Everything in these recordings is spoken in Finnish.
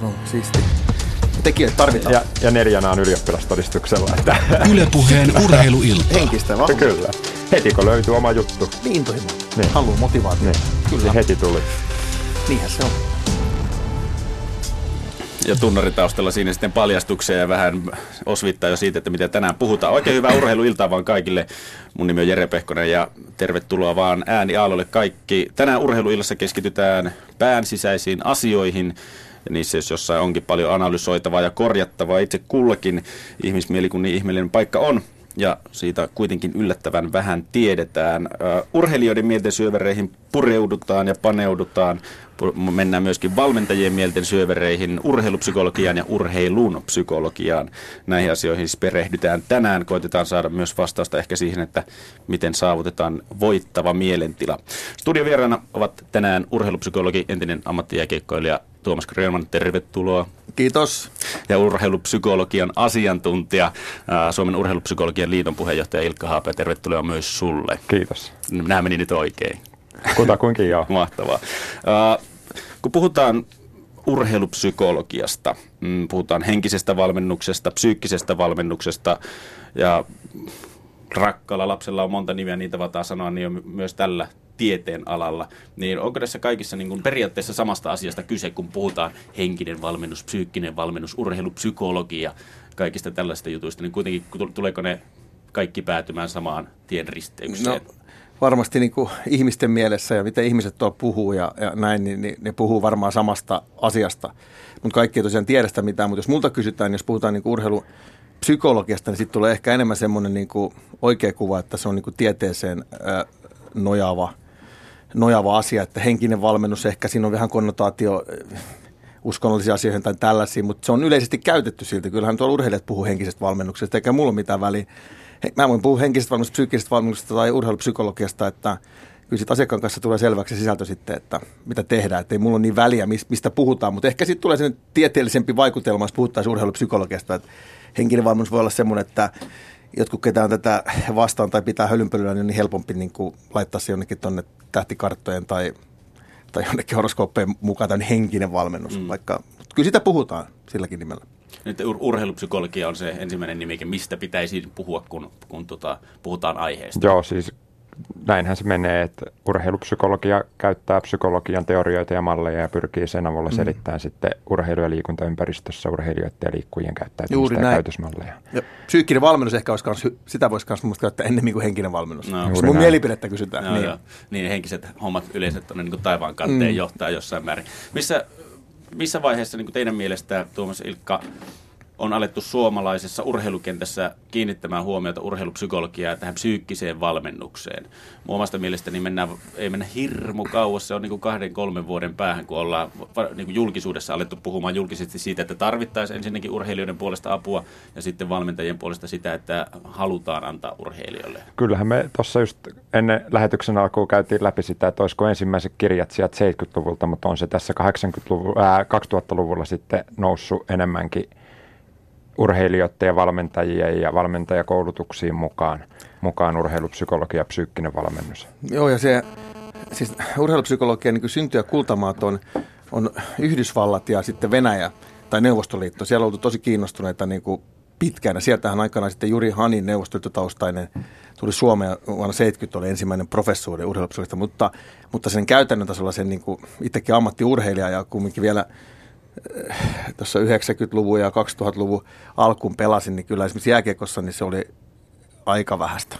No, siisti. Tekijöitä tarvitaan. Ja, ja neljänä on ylioppilastodistuksella. Että Ylepuheen urheiluilta. Henkistä vahvaa. kyllä. Heti kun löytyy oma juttu, Niin intohimo. Niin. Halu, motivaatio. niin, Kyllä. niin heti tuli. Niinhän se on. Ja tunnaritaustalla siinä sitten paljastuksia ja vähän osvittaa jo siitä, että mitä tänään puhutaan. Oikein hyvää urheiluiltaa vaan kaikille. Mun nimi on Jere Pehkonen ja tervetuloa vaan ääni Aallolle kaikki. Tänään urheiluillassa keskitytään pään sisäisiin asioihin. Ja niissä jos jossain onkin paljon analysoitavaa ja korjattavaa itse kullakin ihmismieli, kun niin ihmeellinen paikka on. Ja siitä kuitenkin yllättävän vähän tiedetään. Urheilijoiden mielten syövereihin pureudutaan ja paneudutaan. Mennään myöskin valmentajien mielten syövereihin, urheilupsykologiaan ja urheilun psykologiaan. Näihin asioihin siis perehdytään tänään. Koitetaan saada myös vastausta ehkä siihen, että miten saavutetaan voittava mielentila. Studiovieraana ovat tänään urheilupsykologi, entinen ammattijääkiekkoilija Tuomas Grönman, tervetuloa. Kiitos. Ja urheilupsykologian asiantuntija, Suomen urheilupsykologian liiton puheenjohtaja Ilkka Haapea, tervetuloa myös sulle. Kiitos. Nämä meni nyt oikein. Kutakuinkin joo. Mahtavaa. Kun puhutaan urheilupsykologiasta, mm, puhutaan henkisestä valmennuksesta, psyykkisestä valmennuksesta ja rakkaalla lapsella on monta nimeä, niitä vataa sanoa, niin on myös tällä tieteen alalla. Niin onko tässä kaikissa niin kuin periaatteessa samasta asiasta kyse, kun puhutaan henkinen valmennus, psyykkinen valmennus, urheilupsykologia, kaikista tällaista jutuista, niin kuitenkin tuleeko ne kaikki päätymään samaan tien risteykseen? No, varmasti niin kuin ihmisten mielessä ja miten ihmiset tuolla puhuu ja, ja näin, niin, niin ne puhuu varmaan samasta asiasta. Mutta kaikki ei tosiaan tiedä sitä mitään, mutta jos multa kysytään, niin jos puhutaan niin kuin urheilupsykologiasta, niin sitten tulee ehkä enemmän semmoinen niin kuin oikea kuva, että se on niin kuin tieteeseen nojaava, nojaava asia, että henkinen valmennus, ehkä siinä on vähän konnotaatio uskonnollisiin asioihin tai tällaisiin, mutta se on yleisesti käytetty silti. Kyllähän tuolla urheilijat puhuu henkisestä valmennuksesta, eikä mulla ole mitään väliä. Mä voin puhua henkisestä valmennuksesta, psyykkisestä valmennuksesta tai urheilupsykologiasta, että kyllä sitten asiakkaan kanssa tulee selväksi se sisältö sitten, että mitä tehdään. Että ei mulla ole niin väliä, mistä puhutaan, mutta ehkä sitten tulee sen tieteellisempi vaikutelma, jos puhuttaisiin urheilupsykologiasta. Että henkinen valmennus voi olla semmoinen, että jotkut ketään tätä vastaan tai pitää hölynpölyä, niin on niin helpompi niin kuin laittaa se jonnekin tuonne tähtikarttojen tai, tai jonnekin horoskooppeen mukaan tämän henkinen valmennus. Mm. Vaikka, kyllä sitä puhutaan silläkin nimellä. Nyt ur- urheilupsykologia on se ensimmäinen nimike, mistä pitäisi puhua, kun, kun tota, puhutaan aiheesta. Joo, siis näinhän se menee, että urheilupsykologia käyttää psykologian teorioita ja malleja ja pyrkii sen avulla selittämään mm. sitten urheilu- ja liikuntaympäristössä urheilijoiden ja liikkujien käyttäytymistä ja näin. käytösmalleja. Ja psyykkinen valmennus ehkä olisi kans, sitä voisi myös käyttää ennemmin kuin henkinen valmennus. No. No, Juuri mun näin. mielipidettä kysytään. Joo, niin. joo. niin henkiset hommat yleensä tuonne niin taivaan kanteen mm. johtaa jossain määrin. Missä, missä vaiheessa niin teidän mielestä, Tuomas Ilkka, on alettu suomalaisessa urheilukentässä kiinnittämään huomiota urheilupsykologiaa tähän psyykkiseen valmennukseen. Mun omasta mielestäni mennään, ei mennä hirmu kauas, se on niin kuin kahden, kolmen vuoden päähän, kun ollaan niin kuin julkisuudessa alettu puhumaan julkisesti siitä, että tarvittaisiin ensinnäkin urheilijoiden puolesta apua ja sitten valmentajien puolesta sitä, että halutaan antaa urheilijoille. Kyllähän me tuossa just ennen lähetyksen alkuun käytiin läpi sitä, että olisiko ensimmäiset kirjat sieltä 70-luvulta, mutta on se tässä 80-luvulla, ää, 2000-luvulla sitten noussut enemmänkin urheilijoiden ja valmentajien ja valmentajakoulutuksiin mukaan, mukaan urheilupsykologia ja psyykkinen valmennus. Joo, ja se siis urheilupsykologian niin synty- ja kultamaat on, on Yhdysvallat ja sitten Venäjä tai Neuvostoliitto. Siellä on oltu tosi kiinnostuneita niin kuin pitkään. Sieltähän aikanaan sitten Juri Hanin neuvostoliittotaustainen tuli Suomeen vuonna 70 oli ensimmäinen professuuri urheilupsykologiasta, mutta, mutta sen käytännön tasolla sen niin kuin itsekin ammattiurheilija ja kumminkin vielä tuossa 90-luvun ja 2000-luvun alkuun pelasin, niin kyllä esimerkiksi jääkiekossa niin se oli aika vähäistä.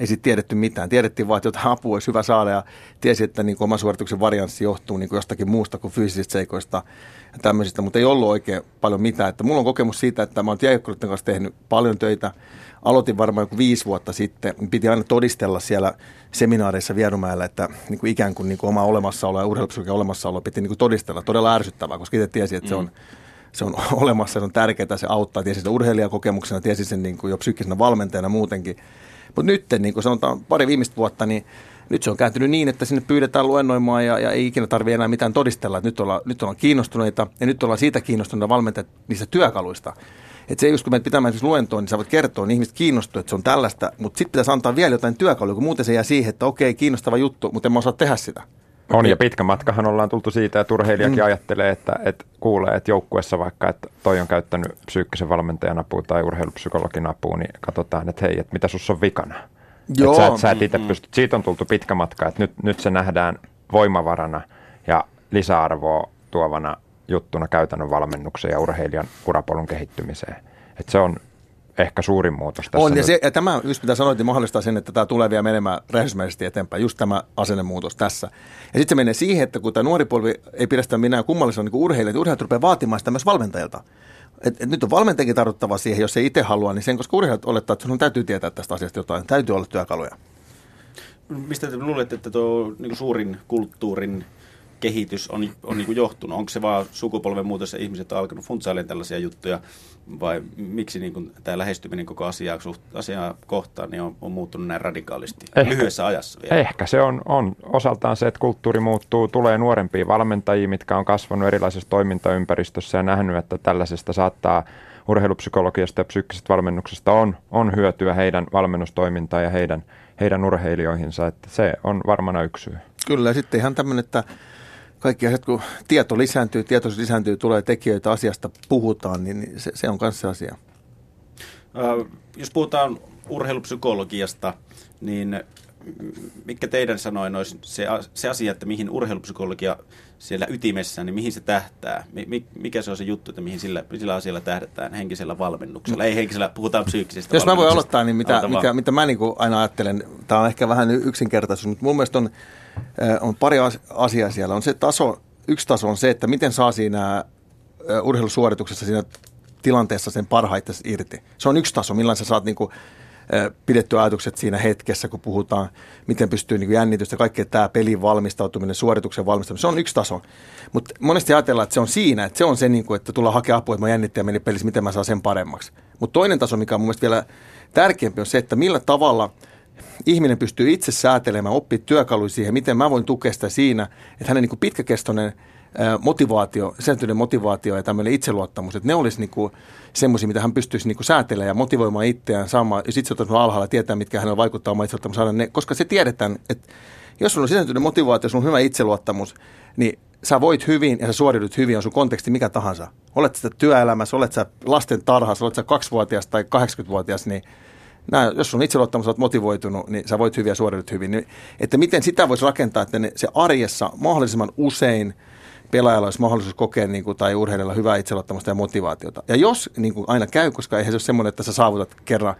Ei sitten tiedetty mitään. Tiedettiin vaan, että jotain apua olisi hyvä saada ja tiesi, että niin oman suorituksen varianssi johtuu niin jostakin muusta kuin fyysisistä seikoista ja tämmöisistä, mutta ei ollut oikein paljon mitään. Että mulla on kokemus siitä, että mä oon kanssa tehnyt paljon töitä. Aloitin varmaan joku viisi vuotta sitten. Piti aina todistella siellä seminaareissa Vierumäellä, että niin kuin ikään kuin, niin kuin oma olemassaolo ja urheilupsykologian olemassaolo piti niin kuin todistella. Todella ärsyttävää, koska itse tiesi, että se on se on olemassa, se on tärkeää, se auttaa. Tiesi sen urheilijakokemuksena, tiesi sen niin kuin jo psyykkisenä valmentajana muutenkin. Mutta nyt, niin kuin sanotaan pari viimeistä vuotta, niin nyt se on kääntynyt niin, että sinne pyydetään luennoimaan ja, ja ei ikinä tarvitse enää mitään todistella. Että nyt, ollaan, nyt ollaan kiinnostuneita ja nyt ollaan siitä kiinnostuneita valmentajat niistä työkaluista. Että se just kun menet pitämään esimerkiksi luentoa, niin sä voit kertoa, niin ihmiset kiinnostuu, että se on tällaista, mutta sitten pitäisi antaa vielä jotain työkaluja, kun muuten se jää siihen, että okei, kiinnostava juttu, mutta en mä osaa tehdä sitä. On ja pitkä matkahan ollaan tultu siitä, että urheilijakin mm. ajattelee, että, että kuulee, että joukkuessa vaikka, että toi on käyttänyt psyykkisen valmentajan apua tai urheilupsykologin apua, niin katsotaan, että hei, että mitä sus on vikana. Joo. Että sä, et, sä et itse pysty. Siitä on tultu pitkä matka, että nyt, nyt se nähdään voimavarana ja lisäarvoa tuovana juttuna käytännön valmennukseen ja urheilijan urapolun kehittymiseen. Että se on ehkä suurin muutos tässä. On, ja, se, ja tämä, just mitä sanoit, niin mahdollistaa sen, että tämä tulee vielä menemään räjähdysmäisesti eteenpäin, just tämä asennemuutos tässä. Ja sitten se menee siihen, että kun tämä nuori polvi ei pidä sitä minä kummallisena niin urheilijat, että urheilijat rupeaa vaatimaan sitä myös valmentajilta. Et, et nyt on valmentajakin tarvittava siihen, jos ei itse halua, niin sen, koska urheilijat olettaa, että sinun täytyy tietää tästä asiasta jotain, täytyy olla työkaluja. Mistä te luulette, että tuo niin suurin kulttuurin kehitys on, on niin kuin johtunut? Onko se vaan sukupolven muutos ja ihmiset on alkanut funtsailemaan tällaisia juttuja vai miksi niin kuin tämä lähestyminen koko asiaa, asiaa kohtaan niin on, on muuttunut näin radikaalisti ehkä, lyhyessä ajassa? Vielä? Ehkä se on, on osaltaan se, että kulttuuri muuttuu, tulee nuorempia valmentajia, mitkä on kasvanut erilaisessa toimintaympäristössä ja nähnyt, että tällaisesta saattaa urheilupsykologiasta ja psyykkisestä valmennuksesta on, on hyötyä heidän valmennustoimintaan ja heidän, heidän urheilijoihinsa. Että se on varmana yksi syy. Kyllä, ja sitten ihan tämmöinen, että kaikki asiat, kun tieto lisääntyy, tietoisuus lisääntyy, tulee tekijöitä asiasta, puhutaan, niin se, se on se asia. Äh, jos puhutaan urheilupsykologiasta, niin mikä teidän sanoin olisi se, se asia, että mihin urheilupsykologia siellä ytimessä, niin mihin se tähtää? Mikä se on se juttu, että mihin sillä, sillä asialla tähdätään henkisellä valmennuksella? Ei henkisellä, puhutaan psyykkisestä Jos mä voin aloittaa, niin mitä, mitä, mitä mä niin aina ajattelen, tämä on ehkä vähän yksinkertaisuus, mutta mun mielestä on on pari asiaa siellä. On se taso, yksi taso on se, että miten saa siinä urheilusuorituksessa siinä tilanteessa sen parhaiten irti. Se on yksi taso, millä sä saat niin kuin, pidetty ajatukset siinä hetkessä, kun puhutaan, miten pystyy niin jännitystä, kaikkea tämä pelin valmistautuminen, suorituksen valmistaminen, se on yksi taso. Mutta monesti ajatellaan, että se on siinä, että se on se, niin kuin, että tullaan hakea apua, että mä jännittäjä meni pelissä, miten mä saan sen paremmaksi. Mutta toinen taso, mikä on mun mielestä vielä tärkeämpi, on se, että millä tavalla – ihminen pystyy itse säätelemään, oppii työkaluja siihen, miten mä voin tukea sitä siinä, että hänen niin pitkäkestoinen motivaatio, sääntöinen motivaatio ja tämmöinen itseluottamus, että ne olisi niin semmoisia, mitä hän pystyisi niin säätelemään ja motivoimaan itseään saamaan, jos itse on alhaalla, tietää, mitkä hänellä vaikuttaa omaan itseluottamus, saada ne, koska se tiedetään, että jos sulla on sisääntynyt motivaatio, sulla on hyvä itseluottamus, niin sä voit hyvin ja sä suoriudut hyvin, on sun konteksti mikä tahansa. Olet sitä työelämässä, olet sä lasten tarhassa, olet sä kaksivuotias tai 80-vuotias, niin Nää, jos sun itseluottamus olet motivoitunut, niin sä voit hyvin ja suoriudut hyvin. Niin, että miten sitä voisi rakentaa, että ne, se arjessa mahdollisimman usein pelaajalla olisi mahdollisuus kokea niin kuin, tai urheilijalla hyvää itseluottamusta ja motivaatiota. Ja jos niin kuin aina käy, koska eihän se ole semmoinen, että sä saavutat kerran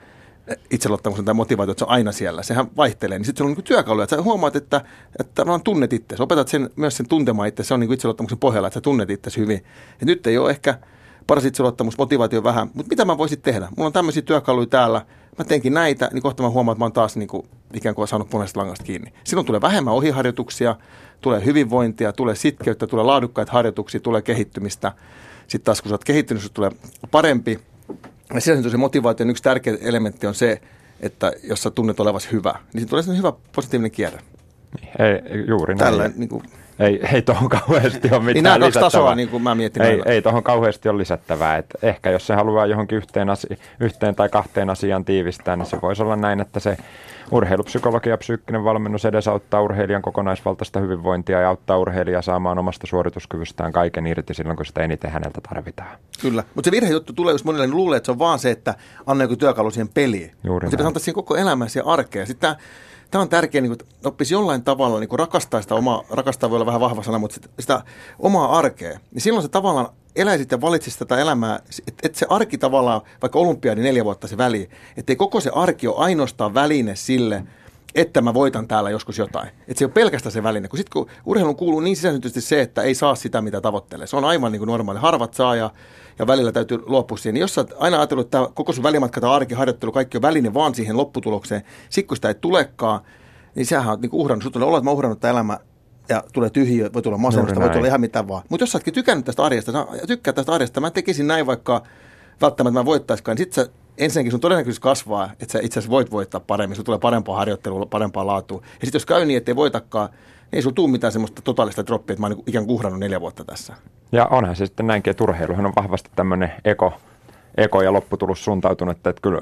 eh, itseluottamuksen tai motivaatio, että se on aina siellä. Sehän vaihtelee. Niin sitten se on niin työkaluja, että sä huomaat, että, että tunnet itse. Opetat sen, myös sen tuntemaan itse. Se on niin itseluottamuksen pohjalla, että sä tunnet itse hyvin. Ja nyt ei ole ehkä paras itseluottamus, motivaatio vähän. Mutta mitä mä voisin tehdä? Mulla on tämmöisiä työkaluja täällä. Mä teenkin näitä, niin kohta mä huomaan, että mä oon taas niin kuin, ikään kuin saanut punaisesta langasta kiinni. Silloin tulee vähemmän ohiharjoituksia, tulee hyvinvointia, tulee sitkeyttä, tulee laadukkaita harjoituksia, tulee kehittymistä. Sitten taas kun sä oot kehittynyt, tulee parempi. Ja se motivaation yksi tärkeä elementti on se, että jos sä tunnet olevasi hyvä, niin tulee hyvä positiivinen kierre. Ei, juuri näin. Tällä, niin kuin, ei, ei tuohon kauheasti ole mitään niin nämä kaksi tasoa, niin kuin mä mietin. Ei, ei tuohon kauheasti ole lisättävää. Et ehkä jos se haluaa johonkin yhteen, asi- yhteen tai kahteen asiaan tiivistää, niin se voisi olla näin, että se urheilupsykologia ja psyykkinen valmennus edesauttaa urheilijan kokonaisvaltaista hyvinvointia ja auttaa urheilijaa saamaan omasta suorituskyvystään kaiken irti silloin, kun sitä eniten häneltä tarvitaan. Kyllä, mutta se virhejuttu tulee, jos monille niin luulee, että se on vaan se, että anna joku työkalu siihen peliin. Juuri mutta se antaa siihen koko elämään siihen arkeen. Sitten tämä on tärkeää, niin oppisi jollain tavalla niin rakastaa sitä omaa, rakastaa voi olla vähän vahva sana, mutta sitä, sitä omaa arkea. Niin silloin se tavallaan eläisit ja valitsisit tätä elämää, että et se arki tavallaan, vaikka olympiadi neljä vuotta se väli, että ei koko se arki ole ainoastaan väline sille, että mä voitan täällä joskus jotain. Että se ei ole pelkästään se väline. Kun sitten kun urheilun kuuluu niin sisäisesti se, että ei saa sitä, mitä tavoittelee. Se on aivan niin kuin normaali. Harvat saa ja, ja välillä täytyy luopua siihen. Niin jos sä oot aina ajatellut, että koko sun välimatka tai arkiharjoittelu, kaikki on väline vaan siihen lopputulokseen, sitten kun sitä ei tulekaan, niin sähän oot niin uhrannut. Sut on olet, mä uhrannut tämä elämä ja tulee tyhjiö, voi tulla masennusta, voi tulla ihan mitä vaan. Mutta jos sä ootkin tykännyt tästä arjesta, tykkää tästä arjesta, mä tekisin näin vaikka välttämättä mä voittaisikaan, niin sit sä ensinnäkin sun todennäköisyys kasvaa, että sä itse asiassa voit voittaa paremmin, sun tulee parempaa harjoittelua, parempaa laatua. Ja sitten jos käy niin, että ei voitakaan, ei sulla tule mitään semmoista totaalista droppia, että mä oon niin ikään kuin uhrannut neljä vuotta tässä. Ja onhan se sitten näinkin, että urheiluhan on vahvasti tämmöinen eko, eko ja lopputulos suuntautunut, että, että kyllä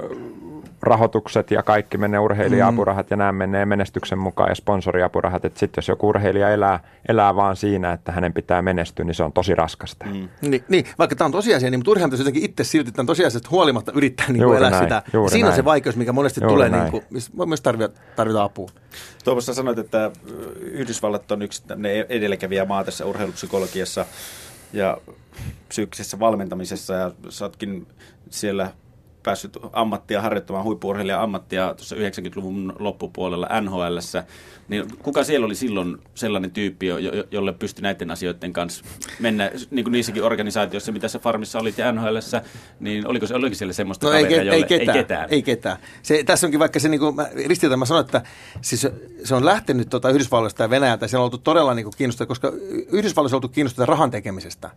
rahoitukset ja kaikki menee urheilija-apurahat ja nämä menee menestyksen mukaan ja sponsoriapurahat. Että sitten jos joku urheilija elää, elää vaan siinä, että hänen pitää menestyä, niin se on tosi raskasta. Mm. Niin, niin, vaikka tämä on tosiasia, niin mutta urheilija jotenkin itse silti tämän tosiasiasta huolimatta yrittää niin kuin elää näin, sitä. Siinä näin. on se vaikeus, mikä monesti juuri tulee, niin kuin, missä myös tarvitaan, tarvitaan apua. Tuomas, sanoit, että Yhdysvallat on yksi edelläkävijä maa tässä urheilupsykologiassa ja psyykkisessä valmentamisessa ja sä ootkin siellä päässyt ammattia harjoittamaan, huippuurheilijan ammattia tuossa 90-luvun loppupuolella NHLssä, niin kuka siellä oli silloin sellainen tyyppi, jo, jolle pystyi näiden asioiden kanssa mennä, niin kuin niissäkin organisaatioissa, mitä sä Farmissa olit ja NHLssä, niin oliko, se, oliko siellä semmoista no, kaveria, ei, jolle, ei, ketään, ei ketään? Ei ketään. Se, tässä onkin vaikka se, niin kuin ristiltä mä sanon, että siis se on lähtenyt tuota Yhdysvalloista ja Venäjältä, ja siellä on oltu todella niin kiinnostunut, koska Yhdysvalloissa on oltu kiinnostunut rahan tekemisestä,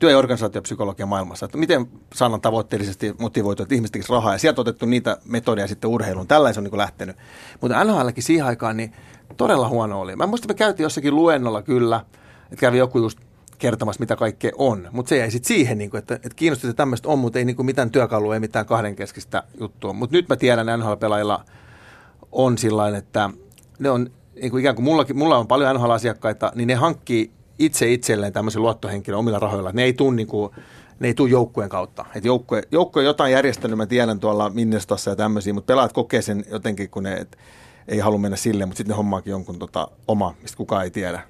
työ- ja organisaatiopsykologian maailmassa, että miten saadaan tavoitteellisesti motivoitua, että ihmiset rahaa, ja sieltä on otettu niitä metodeja sitten urheiluun. Tällaisen on niin lähtenyt. Mutta NHLkin siihen aikaan, niin todella huono oli. Mä muistan, me käytiin jossakin luennolla kyllä, että kävi joku just kertomassa, mitä kaikkea on. Mutta se jäi sitten siihen, niin kuin, että, että kiinnosti, että tämmöistä on, mutta ei niin kuin mitään työkalua, ei mitään kahdenkeskistä juttua. Mutta nyt mä tiedän, NHL-pelaajilla on sillä että ne on niin kuin ikään kuin mullakin, mulla on paljon NHL-asiakkaita, niin ne hankkii itse itselleen tämmöisen luottohenkilön omilla rahoilla. Ne ei tule niin kuin, ne ei tule joukkueen kautta. Et joukkue, joukkue jotain järjestänyt, mä tiedän tuolla Minnestossa ja tämmöisiä, mutta pelaat kokee sen jotenkin, kun ne et, ei halua mennä silleen, mutta sitten ne hommaakin jonkun tota, oma, mistä kukaan ei tiedä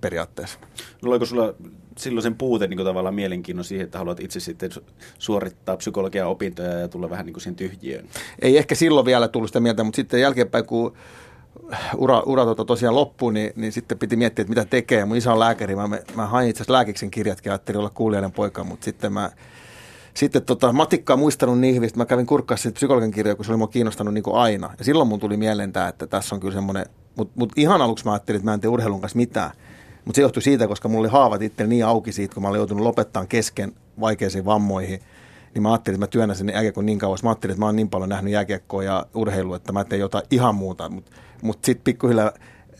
periaatteessa. No oliko sulla silloin sen puute niin tavallaan mielenkiinnon siihen, että haluat itse sitten suorittaa psykologian opintoja ja tulla vähän niin kuin sen tyhjiöön? Ei ehkä silloin vielä tullut sitä mieltä, mutta sitten jälkeenpäin, kun ura, ura tota tosiaan loppui, niin, niin, sitten piti miettiä, että mitä tekee. Mun isä on lääkäri, mä, mä hain itse asiassa lääkiksen kirjatkin, ajattelin olla kuulijainen poika, mutta sitten mä sitten tota, matikkaa muistanut niin hyvin, mä kävin kurkkaassa psykologian kirjoja, kun se oli mua kiinnostanut niin kuin aina. Ja silloin mun tuli mieleen tämä, että tässä on kyllä semmoinen, mutta mut ihan aluksi mä ajattelin, että mä en tee urheilun kanssa mitään. Mutta se johtui siitä, koska mulla oli haavat itse niin auki siitä, kun mä olin joutunut lopettamaan kesken vaikeisiin vammoihin. Niin mä ajattelin, että mä työnnän sen jääkiekon niin kauas. Mä ajattelin, että mä oon niin paljon nähnyt jääkiekkoa ja urheilua, että mä teen jotain ihan muuta. Mutta mut sitten pikkuhiljaa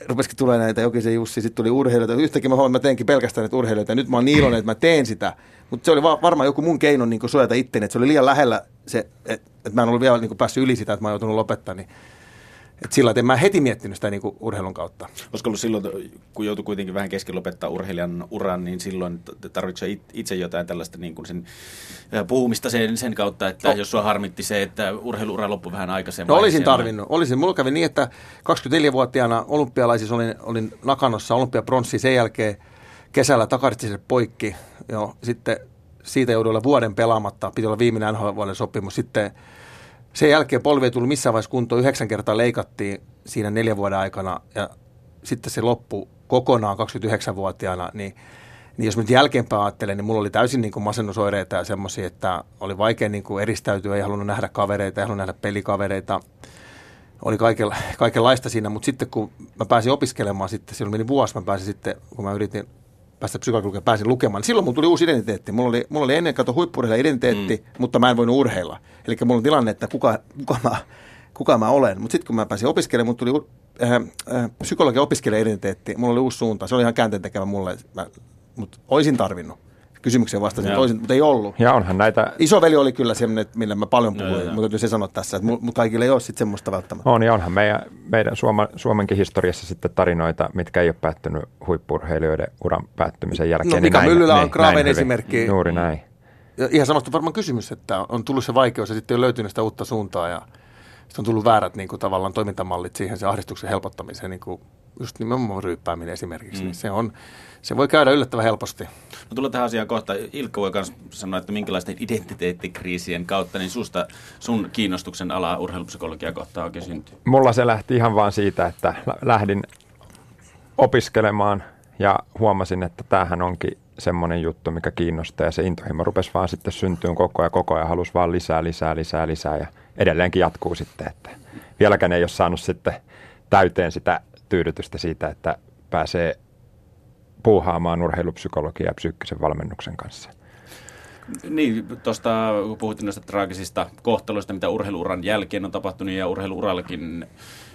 rupesikin tulee näitä Jokisen Jussi, sitten tuli urheilijoita. Yhtäkkiä mä huomaan, että mä teenkin pelkästään näitä urheilijoita. Nyt mä oon niin iloinen, että mä teen sitä. Mutta se oli va- varmaan joku mun keino niin suojata itteni, että se oli liian lähellä se, että et mä en ollut vielä niin päässyt yli sitä, että mä oon joutunut lopettamaan. Niin et sillä että mä heti miettinyt sitä niin kuin urheilun kautta. Olisiko ollut silloin, kun joutui kuitenkin vähän kesken lopettaa urheilijan uran, niin silloin tarvitsee itse jotain tällaista niin kuin sen puhumista sen, sen kautta, että no. jos sua harmitti se, että urheiluura loppui vähän aikaisemmin. No olisin tarvinnut. Olisin. Mulla kävi niin, että 24-vuotiaana olympialaisissa olin, olin Nakanossa olympiapronssi sen jälkeen kesällä takaritsiselle poikki. Jo, sitten siitä jouduin vuoden pelaamatta. Piti olla viimeinen NHL-vuoden sopimus. Sitten sen jälkeen polvi ei tullut missään vaiheessa kuntoon. Yhdeksän kertaa leikattiin siinä neljän vuoden aikana ja sitten se loppu kokonaan 29-vuotiaana. Niin, niin jos nyt jälkeenpäin ajattelen, niin mulla oli täysin niin kuin masennusoireita ja semmoisia, että oli vaikea niin kuin eristäytyä, ei halunnut nähdä kavereita, ei halunnut nähdä pelikavereita. Oli kaikenla, kaikenlaista siinä, mutta sitten kun mä pääsin opiskelemaan, sitten silloin meni vuosi, mä pääsin sitten, kun mä yritin päästä psykologiaan, pääsin lukemaan. Niin silloin mulla tuli uusi identiteetti. Mulla oli, mulla oli ennen kato huippurheilija identiteetti, mm. mutta mä en voinut urheilla. Eli mulla on tilanne, että kuka, kuka, mä, kuka mä olen. Mutta sitten kun mä pääsin opiskelemaan, mulla tuli äh, äh, psykologian opiskelija-identiteetti. Mulla oli uusi suunta. Se oli ihan käänteen tekevä mulle, mutta olisin tarvinnut kysymykseen vastasin toisin, mutta ei ollut. Ja onhan näitä... Isoveli oli kyllä semmoinen, millä mä paljon puhuin, mutta täytyy se sanoa tässä, että mutta kaikille ei ole sitten semmoista välttämättä. On, ja onhan meidän, meidän Suoma, Suomenkin historiassa sitten tarinoita, mitkä ei ole päättynyt huippurheilijoiden uran päättymisen jälkeen. No Mika niin Myllyllä on Kraaven esimerkki. Juuri näin. Ja ihan samasta varmaan kysymys, että on tullut se vaikeus ja sitten on löytynyt sitä uutta suuntaa ja sitten on tullut väärät niin kuin, tavallaan toimintamallit siihen se ahdistuksen helpottamiseen, niin kuin just nimenomaan ryyppääminen esimerkiksi, mm. niin se, on, se voi käydä yllättävän helposti. No tulee tähän asiaan kohta. Ilkka voi myös sanoa, että minkälaisten identiteettikriisien kautta niin susta, sun kiinnostuksen ala urheilupsykologia kohtaan oikein syntyy? Mulla se lähti ihan vaan siitä, että lähdin opiskelemaan ja huomasin, että tämähän onkin semmoinen juttu, mikä kiinnostaa ja se intohimo rupesi vaan sitten syntyyn koko ajan, koko ajan halusi vaan lisää, lisää, lisää, lisää ja edelleenkin jatkuu sitten, että vieläkään ei ole saanut sitten täyteen sitä tyydytystä siitä, että pääsee puuhaamaan urheilupsykologiaa ja psyykkisen valmennuksen kanssa. Niin, tuosta kun puhuttiin noista traagisista kohtaloista, mitä urheiluuran jälkeen on tapahtunut ja urheiluurallakin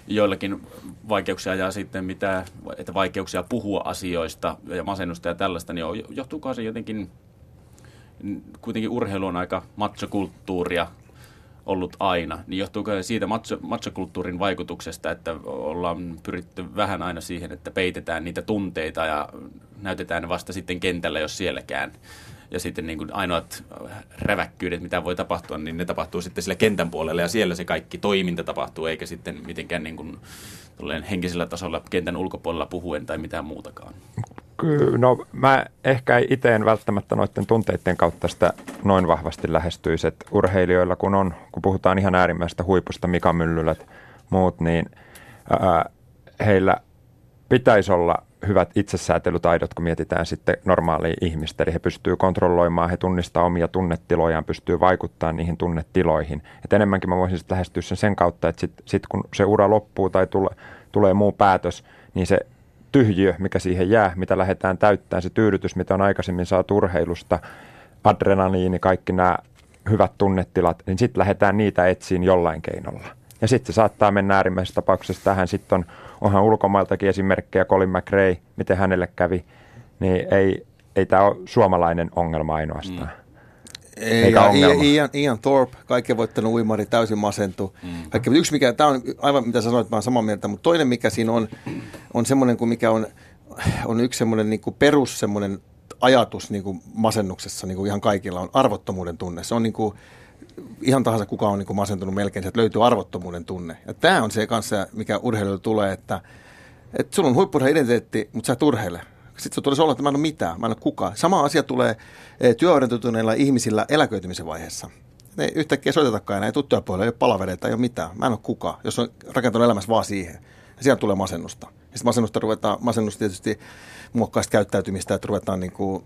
joillakin vaikeuksia ja sitten mitä, että vaikeuksia puhua asioista ja masennusta ja tällaista, niin johtuuko se jotenkin, kuitenkin urheilu on aika matsokulttuuria, ollut aina, niin johtuuko se siitä macho, machokulttuurin vaikutuksesta, että ollaan pyritty vähän aina siihen, että peitetään niitä tunteita ja näytetään ne vasta sitten kentällä, jos sielläkään. Ja sitten niin kuin ainoat räväkkyydet, mitä voi tapahtua, niin ne tapahtuu sitten sillä kentän puolella ja siellä se kaikki toiminta tapahtuu, eikä sitten mitenkään niin kuin henkisellä tasolla kentän ulkopuolella puhuen tai mitään muutakaan. No mä ehkä itse en välttämättä noiden tunteiden kautta sitä noin vahvasti lähestyisi, että urheilijoilla kun on, kun puhutaan ihan äärimmäistä huipusta, Mika Myllylät, muut, niin ää, heillä pitäisi olla hyvät itsesäätelytaidot, kun mietitään sitten normaalia ihmistä. Eli he pystyy kontrolloimaan, he tunnistaa omia tunnetilojaan, pystyy vaikuttamaan niihin tunnetiloihin. Et enemmänkin mä voisin sitten lähestyä sen sen kautta, että sitten sit kun se ura loppuu tai tule, tulee muu päätös, niin se tyhjiö, mikä siihen jää, mitä lähdetään täyttämään, se tyydytys, mitä on aikaisemmin saatu urheilusta, adrenaliini, kaikki nämä hyvät tunnetilat, niin sitten lähdetään niitä etsiin jollain keinolla. Ja sitten se saattaa mennä äärimmäisessä tapauksessa tähän. Sitten on, onhan ulkomailtakin esimerkkejä, Colin McRae, miten hänelle kävi, niin ei, ei tämä ole suomalainen ongelma ainoastaan. Mm. Ei, ja Ian, Ian Thorpe, kaikki voittanut uimari, täysin masentu. Mm. Kaikki, yksi mikä, tämä on aivan mitä sanoit, mä olen samaa mieltä, mutta toinen mikä siinä on, on semmoinen kuin mikä on, on yksi semmoinen niin perus semmoinen ajatus niin kuin masennuksessa niin kuin ihan kaikilla on arvottomuuden tunne. Se on niin kuin, ihan tahansa kuka on niin kuin masentunut melkein, että löytyy arvottomuuden tunne. Ja tämä on se kanssa, mikä urheilulla tulee, että, että sulla on huippurheilu identiteetti, mutta sä et urheile. Sitten se tulisi olla, että mä en ole mitään, mä en ole kukaan. Sama asia tulee eh, työorientoituneilla ihmisillä eläköitymisen vaiheessa. Ne yhtäkkiä soitetakaan enää, ei tule työpuolelle, ei ole palavereita, ei ole mitään. Mä en ole kukaan, jos on rakentanut elämässä vaan siihen. Ja sieltä tulee masennusta. Ja sitten masennusta ruvetaan, masennus tietysti muokkaista käyttäytymistä, että ruvetaan niin kuin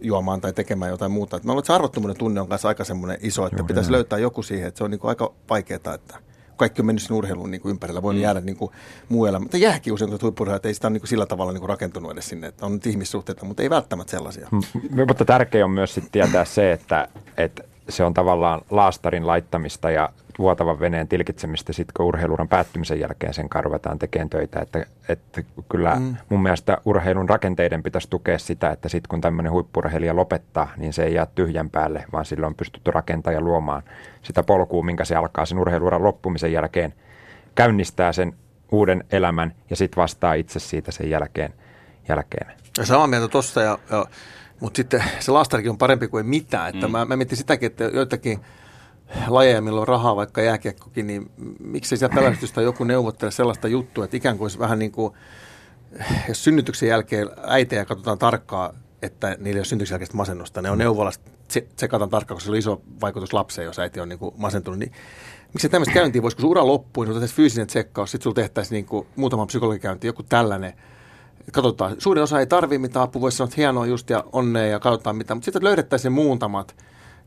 juomaan tai tekemään jotain muuta. Mä luulen, että se arvottomuuden tunne on kanssa aika semmoinen iso, että Joo, pitäisi joo. löytää joku siihen, että se on niin kuin aika vaikeaa, että kaikki on mennyt sen urheilun niin kuin ympärillä, voi mm. jäädä niin kuin muu elämä. Mutta jääkin usein huippurheilijat, ei sitä ole niin kuin sillä tavalla niin kuin rakentunut edes sinne, että on nyt ihmissuhteita, mutta ei välttämättä sellaisia. M- mutta tärkeää on myös sitten tietää se, että, että se on tavallaan laastarin laittamista ja vuotavan veneen tilkitsemistä sitten, kun urheiluuran päättymisen jälkeen sen karvataan tekemään töitä. Että, että kyllä mm. mun mielestä urheilun rakenteiden pitäisi tukea sitä, että sitten kun tämmöinen huippurheilija lopettaa, niin se ei jää tyhjän päälle, vaan silloin on pystytty rakentamaan ja luomaan sitä polkua, minkä se alkaa sen urheiluuran loppumisen jälkeen, käynnistää sen uuden elämän ja sitten vastaa itse siitä sen jälkeen. jälkeen. Ja samaa mieltä tuossa, ja, ja, mutta sitten se lastarikin on parempi kuin mitään. Että mm. mä, mä mietin sitäkin, että joitakin – lajeja, millä on rahaa, vaikka jääkiekkokin, niin miksi siellä pelästystä joku neuvottele sellaista juttua, että ikään kuin olisi vähän niin kuin, jos synnytyksen jälkeen äitejä katsotaan tarkkaa, että niillä ei ole synnytyksen jälkeistä masennusta. Ne on neuvolasta, se, katsotaan tarkkaan, koska se on iso vaikutus lapseen, jos äiti on niin kuin masentunut. Niin, miksi tämmöistä käyntiä voisi, kun ura loppuu, niin otettaisiin fyysinen tsekkaus, sitten sulla tehtäisiin niin kuin muutama psykologikäynti, joku tällainen. Katsotaan, suurin osa ei tarvitse mitään apua, voisi sanoa, että hienoa just ja onnea ja katsotaan mitä, mutta sitten löydettäisiin ne muutamat –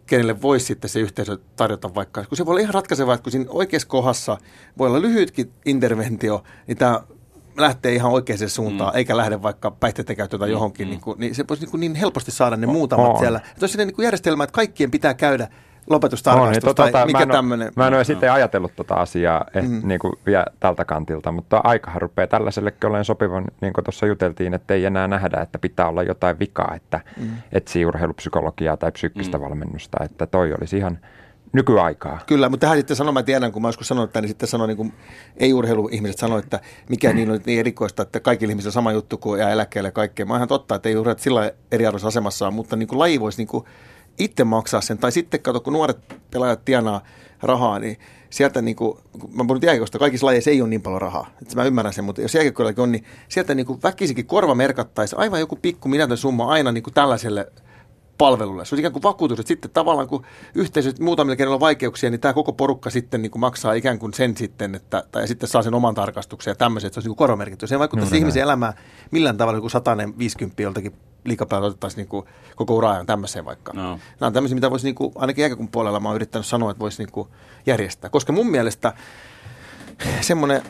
kenelle voisi sitten se yhteisö tarjota vaikka, kun se voi olla ihan ratkaisevaa, että kun siinä oikeassa kohdassa voi olla lyhytkin interventio, niin tämä lähtee ihan oikeaan suuntaan, mm. eikä lähde vaikka päihteiden käyttöön tai mm, johonkin, mm. niin, kuin, niin se voisi niin, niin helposti saada ne muutamat on. siellä. Että olisi niin kuin järjestelmä, että kaikkien pitää käydä lopetustarkastus no, niin, tota, tai mikä tämmöinen. Mä en ole sitten ajatellut tota asiaa et, mm. niin kuin vielä tältä kantilta, mutta aikahan rupeaa tällaisellekin olen sopivan, niin kuin tuossa juteltiin, että ei enää nähdä, että pitää olla jotain vikaa, että mm. etsii urheilupsykologiaa tai psyykkistä mm. valmennusta, että toi olisi ihan nykyaikaa. Kyllä, mutta tähän sitten sanon, mä tiedän, kun mä joskus sanonut että niin sitten sanoin, niin kuin ei-urheiluihmiset sanoivat, että mikä niin on niin erikoista, että kaikilla ihmisillä sama juttu kuin jää eläkkeelle ja kaikkea. Mä ihan totta, että ei urheilut sillä eriarvoisessa asemassa, mutta niin kuin laji voisi niin kuin itse maksaa sen. Tai sitten kato, kun nuoret pelaajat tienaa rahaa, niin sieltä niin kuin, mä puhun jääkiekosta, kaikissa lajeissa ei ole niin paljon rahaa. Että mä ymmärrän sen, mutta jos jääkiekoillakin on, niin sieltä niin kuin väkisinkin korva merkattaisi aivan joku pikku minätön summa aina niin kuin tällaiselle palvelulle. Se on ikään kuin vakuutus, että sitten tavallaan kun yhteisöt muutamilla, kenellä on vaikeuksia, niin tämä koko porukka sitten niin kuin maksaa ikään kuin sen sitten, että, tai sitten saa sen oman tarkastuksen ja tämmöiset, että se olisi niin korvamerkitty. Se ei vaikuttaisi no, ihmisen elämään millään tavalla, kun satainen 50 joltakin liikapäivä otettaisiin niin kuin koko ura ajan tämmöiseen vaikka. No. Nämä on tämmöisiä, mitä voisi niin kuin, ainakin jääkäkun puolella mä oon yrittänyt sanoa, että voisi niin kuin järjestää. Koska mun mielestä semmoinen,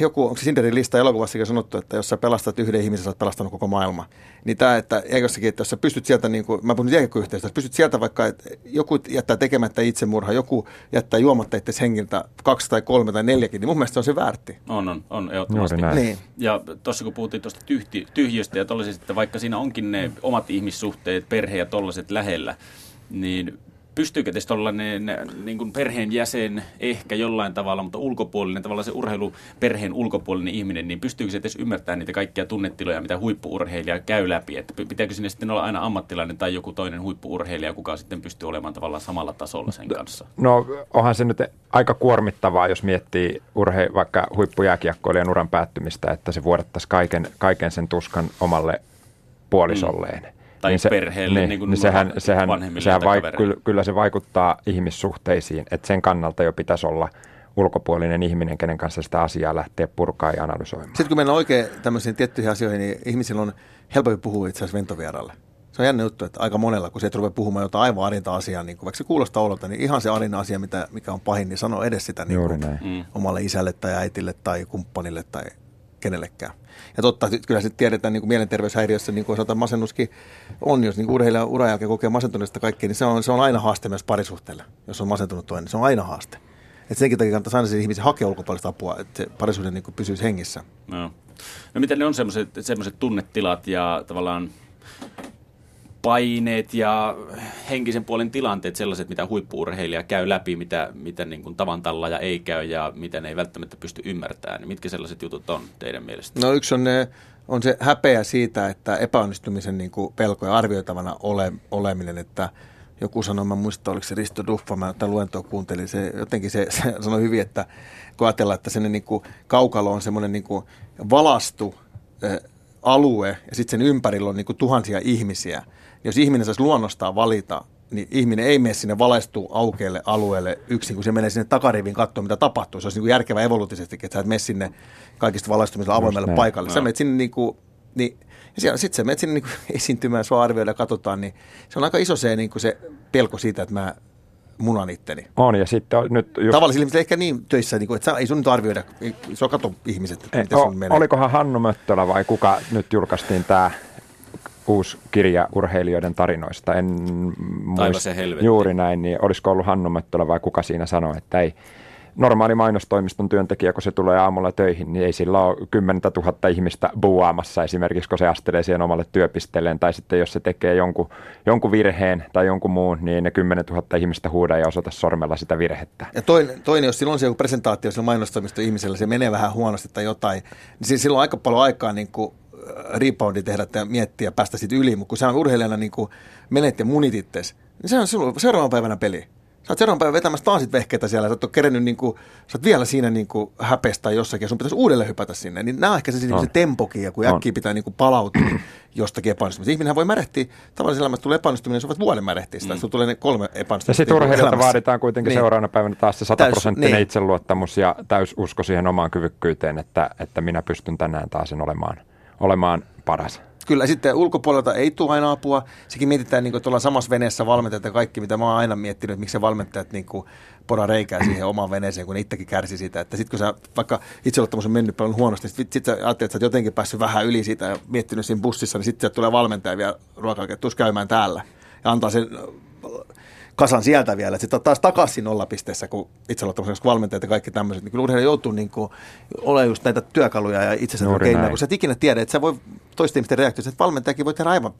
joku, onko se Sinderin lista elokuvassakin sanottu, että jos sä pelastat yhden ihmisen, sä oot pelastanut koko maailma. Niin tämä, että jääkössäkin, että jos sä pystyt sieltä, niin kuin, mä puhun jääkökköyhteistyöstä, jos pystyt sieltä vaikka, että joku jättää tekemättä itsemurha, joku jättää juomatta itse hengiltä kaksi tai kolme tai neljäkin, niin mun mielestä se on se väärti. On, on, on ehdottomasti. Niin. Ja tuossa kun puhuttiin tuosta tyhti, tyhjöstä ja tollaisesta, että vaikka siinä onkin ne omat ihmissuhteet, perhe ja tollaiset lähellä, niin pystyykö teistä tällainen niin kuin perheenjäsen ehkä jollain tavalla, mutta ulkopuolinen, tavallaan se urheilu perheen ulkopuolinen ihminen, niin pystyykö se edes ymmärtämään niitä kaikkia tunnetiloja, mitä huippuurheilija käy läpi? Että pitääkö sinne sitten olla aina ammattilainen tai joku toinen huippuurheilija, kuka sitten pystyy olemaan tavallaan samalla tasolla sen kanssa? No onhan se nyt aika kuormittavaa, jos miettii urhe, vaikka huippujääkiekkoilijan uran päättymistä, että se vuodattaisi kaiken, kaiken sen tuskan omalle puolisolleen. Mm tai niin se, perheelle, niin, niin kuin niin sehän, sehän, sehän vaik- kyllä, kyllä se vaikuttaa ihmissuhteisiin, että sen kannalta jo pitäisi olla ulkopuolinen ihminen, kenen kanssa sitä asiaa lähtee purkaa ja analysoimaan. Sitten kun mennään oikein tämmöisiin tiettyihin asioihin, niin ihmisillä on helpompi puhua itse asiassa ventovieralle. Se on jännä juttu, että aika monella, kun se rupeaa puhumaan jotain aivan arinta asiaa, niin kun, vaikka se kuulostaa ololta, niin ihan se arina asia, mitä, mikä on pahin, niin sano edes sitä niin kuin, mm. omalle isälle tai äitille tai kumppanille tai kenellekään. Ja totta, kyllä sitten tiedetään niin kuin mielenterveyshäiriössä, niin kuin sanotaan masennuskin on, jos niin urheilija uran jälkeen kokee masentuneesta kaikkea, niin se on, se on aina haaste myös parisuhteelle. Jos on masentunut toinen, se on aina haaste. Et senkin takia kannattaa aina se ihmisen hakea ulkopuolista apua, että se parisuhde niin pysyisi hengissä. No. no mitä ne on semmoiset tunnetilat ja tavallaan paineet ja henkisen puolen tilanteet sellaiset, mitä huippuurheilija käy läpi, mitä, mitä niin kuin tavan ja ei käy ja mitä ne ei välttämättä pysty ymmärtämään. Niin mitkä sellaiset jutut on teidän mielestä? No yksi on, ne, on se häpeä siitä, että epäonnistumisen niin kuin pelko ja arvioitavana ole, oleminen, että joku sanoi, mä muistan, oliko se Risto Duffa, mä tämän luentoa kuuntelin, se, jotenkin se, se sanoi hyvin, että kun ajatellaan, että sen niin kuin kaukalo on semmoinen niin kuin valastu alue ja sitten sen ympärillä on niin kuin tuhansia ihmisiä, jos ihminen saisi luonnostaan valita, niin ihminen ei mene sinne valaistuu aukealle alueelle yksin, kun se menee sinne takarivin katsomaan, mitä tapahtuu. Se olisi niin kuin järkevä evoluutisesti, että sä et mene sinne kaikista valaistumisella avoimelle paikalle. No. Sä menet sinne niin kuin, niin, ja sitten sä menet sinne niin kuin esiintymään, sua arvioida ja katsotaan, niin se on aika iso se, niin kuin se pelko siitä, että mä munan itteni. On, ja sitten on nyt... Just... Tavallisilla ihmisillä ehkä niin töissä, niin kuin, että ei sun nyt arvioida, se on kato ihmiset, että ei, o, menee. Olikohan Hannu Möttölä vai kuka nyt julkaistiin tämä uusi kirja urheilijoiden tarinoista. En muista juuri näin, niin olisiko ollut Hannu Möttölä vai kuka siinä sanoi, että ei normaali mainostoimiston työntekijä, kun se tulee aamulla töihin, niin ei sillä ole 10 000 ihmistä buuaamassa esimerkiksi, kun se astelee siihen omalle työpisteelleen. Tai sitten jos se tekee jonkun, jonkun virheen tai jonkun muun, niin ne 10 000 ihmistä huudaa ja osoita sormella sitä virhettä. Ja toinen, toinen jos silloin on se joku presentaatio sillä mainostoimiston ihmisellä, se menee vähän huonosti tai jotain, niin silloin on aika paljon aikaa niin kuin reboundi tehdä ja miettiä ja päästä siitä yli, mutta kun sä urheilijana niin menet ja munit itses, niin se on seuraavan päivänä peli. Sä oot seuraavan päivän vetämässä taas sit vehkeitä siellä, sä oot kerennyt niin kuin, sä oot vielä siinä niin kuin häpestä jossakin ja sun pitäisi uudelleen hypätä sinne. Niin nämä on ehkä se, niin se tempokin ja kun äkkiä pitää niin kuin palautua jostakin epäonnistumista. Ihminenhän voi märehtiä, tavallisessa elämässä tulee epäonnistuminen, jos voit vuoden märehtiä sitä, mm. tulee ne kolme epäonnistumista. Ja sitten urheilijalta vaaditaan kuitenkin niin. seuraavana päivänä taas se sataprosenttinen niin. itseluottamus ja täys usko siihen omaan kyvykkyyteen, että, että minä pystyn tänään taas olemaan, olemaan paras. Kyllä, sitten ulkopuolelta ei tule aina apua. Sekin mietitään, niin kuin, että ollaan samassa veneessä valmentajat ja kaikki, mitä mä oon aina miettinyt, että miksi se valmentajat niin kuin, poda reikää siihen omaan veneeseen, kun itsekin kärsi siitä. Että sitten kun sä vaikka itseluottamus on mennyt paljon huonosti, sitten sit sä ajattelet, että sä oot jotenkin päässyt vähän yli siitä ja miettinyt siinä bussissa, niin sitten tulee valmentaja vielä ruokalla, että käymään täällä. Ja antaa sen kasan sieltä vielä. Sitten taas takaisin nollapisteessä, kun itseluottamus, valmentajat ja kaikki tämmöiset, niin kyllä urheilija joutuu niin kuin, olemaan just näitä työkaluja ja itsensä keinoja, kun sä et ikinä tiedä, että sä voi toisten ihmisten reaktioissa, että valmentajakin voi tehdä aivan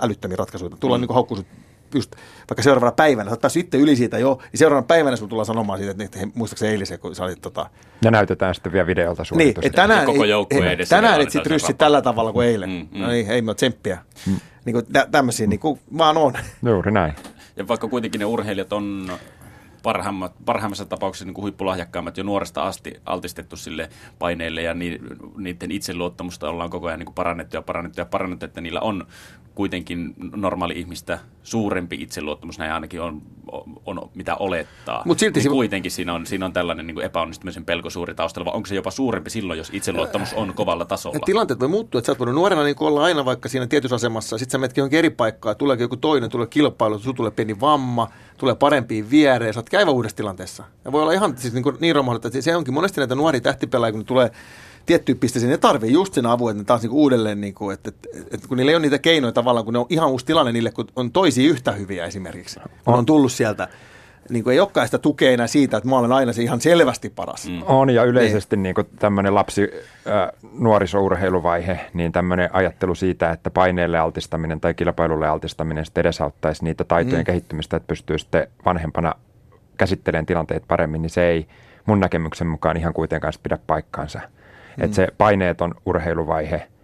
älyttömiä ratkaisuja. Tulla mm. niin haukkusut just vaikka seuraavana päivänä, sä oot päässyt itse yli siitä jo, niin seuraavana päivänä sun tullaan sanomaan siitä, että muistaakseni eilisen, kun sä olit tota... Ja näytetään sitten vielä videolta suoritusta. Niin, tänään, koko ei, edessä tänään et sitten ryssi tällä tavalla kuin eilen. Mm, mm. No niin, ei me ole tsemppiä. Mm. Niin kuin tä, tämmöisiä niin kuin vaan on. Juuri näin. Ja vaikka kuitenkin ne urheilijat on parhaimmat, parhaimmassa tapauksessa niin kuin huippulahjakkaimmat jo nuoresta asti altistettu sille paineille ja ni, niiden itseluottamusta ollaan koko ajan niin kuin parannettu ja parannettu ja parannettu, että niillä on kuitenkin normaali ihmistä suurempi itseluottamus, näin ainakin on, on, on mitä olettaa. Mut silti niin kuitenkin siinä on, siinä on tällainen niin kuin epäonnistumisen pelko suuri taustalla, vai onko se jopa suurempi silloin, jos itseluottamus on kovalla tasolla? Tilanteet voi muuttua, että sä oot voinut nuorena niin olla aina vaikka siinä tietyssä asemassa, sitten sä menetkin johonkin eri paikkaan, tulee joku toinen, tulee kilpailu, sulla tulee pieni vamma, tulee parempiin viereen, sä oot käyvä uudessa tilanteessa. Ja voi olla ihan siis niin, niin romahdetta, että se onkin monesti näitä nuoria tähtipelaajia, kun ne tulee tiettyyn pisteeseen, ne tarvii just sen avun, että ne taas niin kuin uudelleen, niin kuin, että, että, että, kun niillä ei ole niitä keinoja tavallaan, kun ne on ihan uusi tilanne niille, kun on toisia yhtä hyviä esimerkiksi, kun on tullut sieltä niin kuin ei olekaan sitä tukea enää siitä, että mä olen aina se ihan selvästi paras. Mm. On ja yleisesti niin. niin tämmöinen lapsi äh, nuorisourheiluvaihe, niin tämmöinen ajattelu siitä, että paineelle altistaminen tai kilpailulle altistaminen sitten edesauttaisi niitä taitojen mm. kehittymistä, että pystyy sitten vanhempana käsittelemään tilanteet paremmin, niin se ei mun näkemyksen mukaan ihan kuitenkaan pidä paikkaansa. Mm. Että se paineeton urheiluvaihe –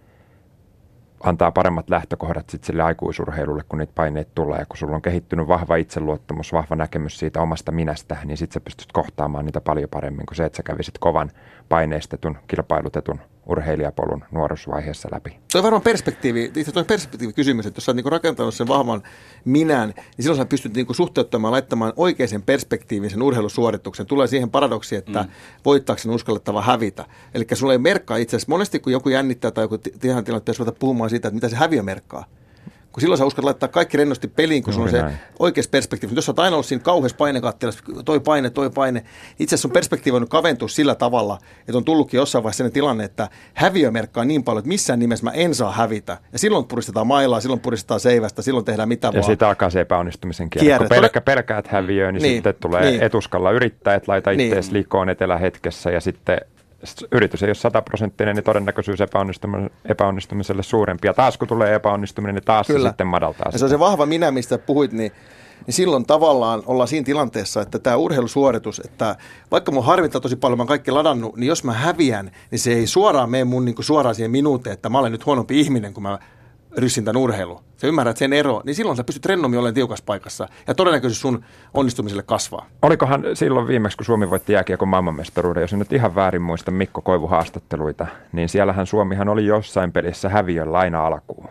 antaa paremmat lähtökohdat sitten sille aikuisurheilulle, kun niitä paineet tulee. Ja kun sulla on kehittynyt vahva itseluottamus, vahva näkemys siitä omasta minästä, niin sitten sä pystyt kohtaamaan niitä paljon paremmin kuin se, että sä kävisit kovan paineistetun, kilpailutetun urheilijapolun nuoruusvaiheessa läpi. Se on varmaan perspektiivi, itse tuo perspektiivikysymys, että jos sä oot niinku rakentanut sen vahvan minän, niin silloin sä pystyt niinku suhteuttamaan, laittamaan oikeisen perspektiivin sen urheilusuorituksen. Tulee siihen paradoksi, että mm. voittaako sen uskallettava hävitä. Eli sulla ei merkkaa itse asiassa, monesti kun joku jännittää tai joku tilanne, pitäisi puhumaan siitä, että mitä se häviö merkkaa kun silloin sä uskot laittaa kaikki rennosti peliin, kun sulla on se oikea perspektiivi. Jos sä oot aina ollut siinä kauheassa painekattelassa, toi paine, toi paine, itse asiassa on perspektiivi on kaventua sillä tavalla, että on tullutkin jossain vaiheessa sellainen tilanne, että häviö merkkaa niin paljon, että missään nimessä mä en saa hävitä. Ja silloin puristetaan mailaa, silloin puristetaan seivästä, silloin tehdään mitä ja vaan. Ja sitten alkaa se epäonnistumisen kierre. kierre. Kun pelkkä, pelkäät häviöä, niin, niin sitten tulee niin. etuskalla yrittää, että laita itseäsi niin. likoon etelähetkessä ja sitten yritys ei ole sataprosenttinen, niin todennäköisyys epäonnistumiselle, epäonnistumiselle suurempi. Ja taas kun tulee epäonnistuminen, niin taas Kyllä. se sitten madaltaa. Ja se on se vahva minä, mistä puhuit, niin niin silloin tavallaan ollaan siinä tilanteessa, että tämä urheilusuoritus, että vaikka mun harvittaa tosi paljon, mä oon kaikki ladannut, niin jos mä häviän, niin se ei suoraan mene mun niin kuin suoraan siihen minuuteen, että mä olen nyt huonompi ihminen, kun mä ryssin tämän urheilu. Sä ymmärrät sen ero, niin silloin sä pystyt rennommin olemaan tiukassa paikassa. Ja todennäköisesti sun onnistumiselle kasvaa. Olikohan silloin viimeksi, kun Suomi voitti jääkiekon maailmanmestaruuden, jos en nyt ihan väärin muista Mikko Koivu haastatteluita, niin siellähän Suomihan oli jossain pelissä häviön aina alkuun.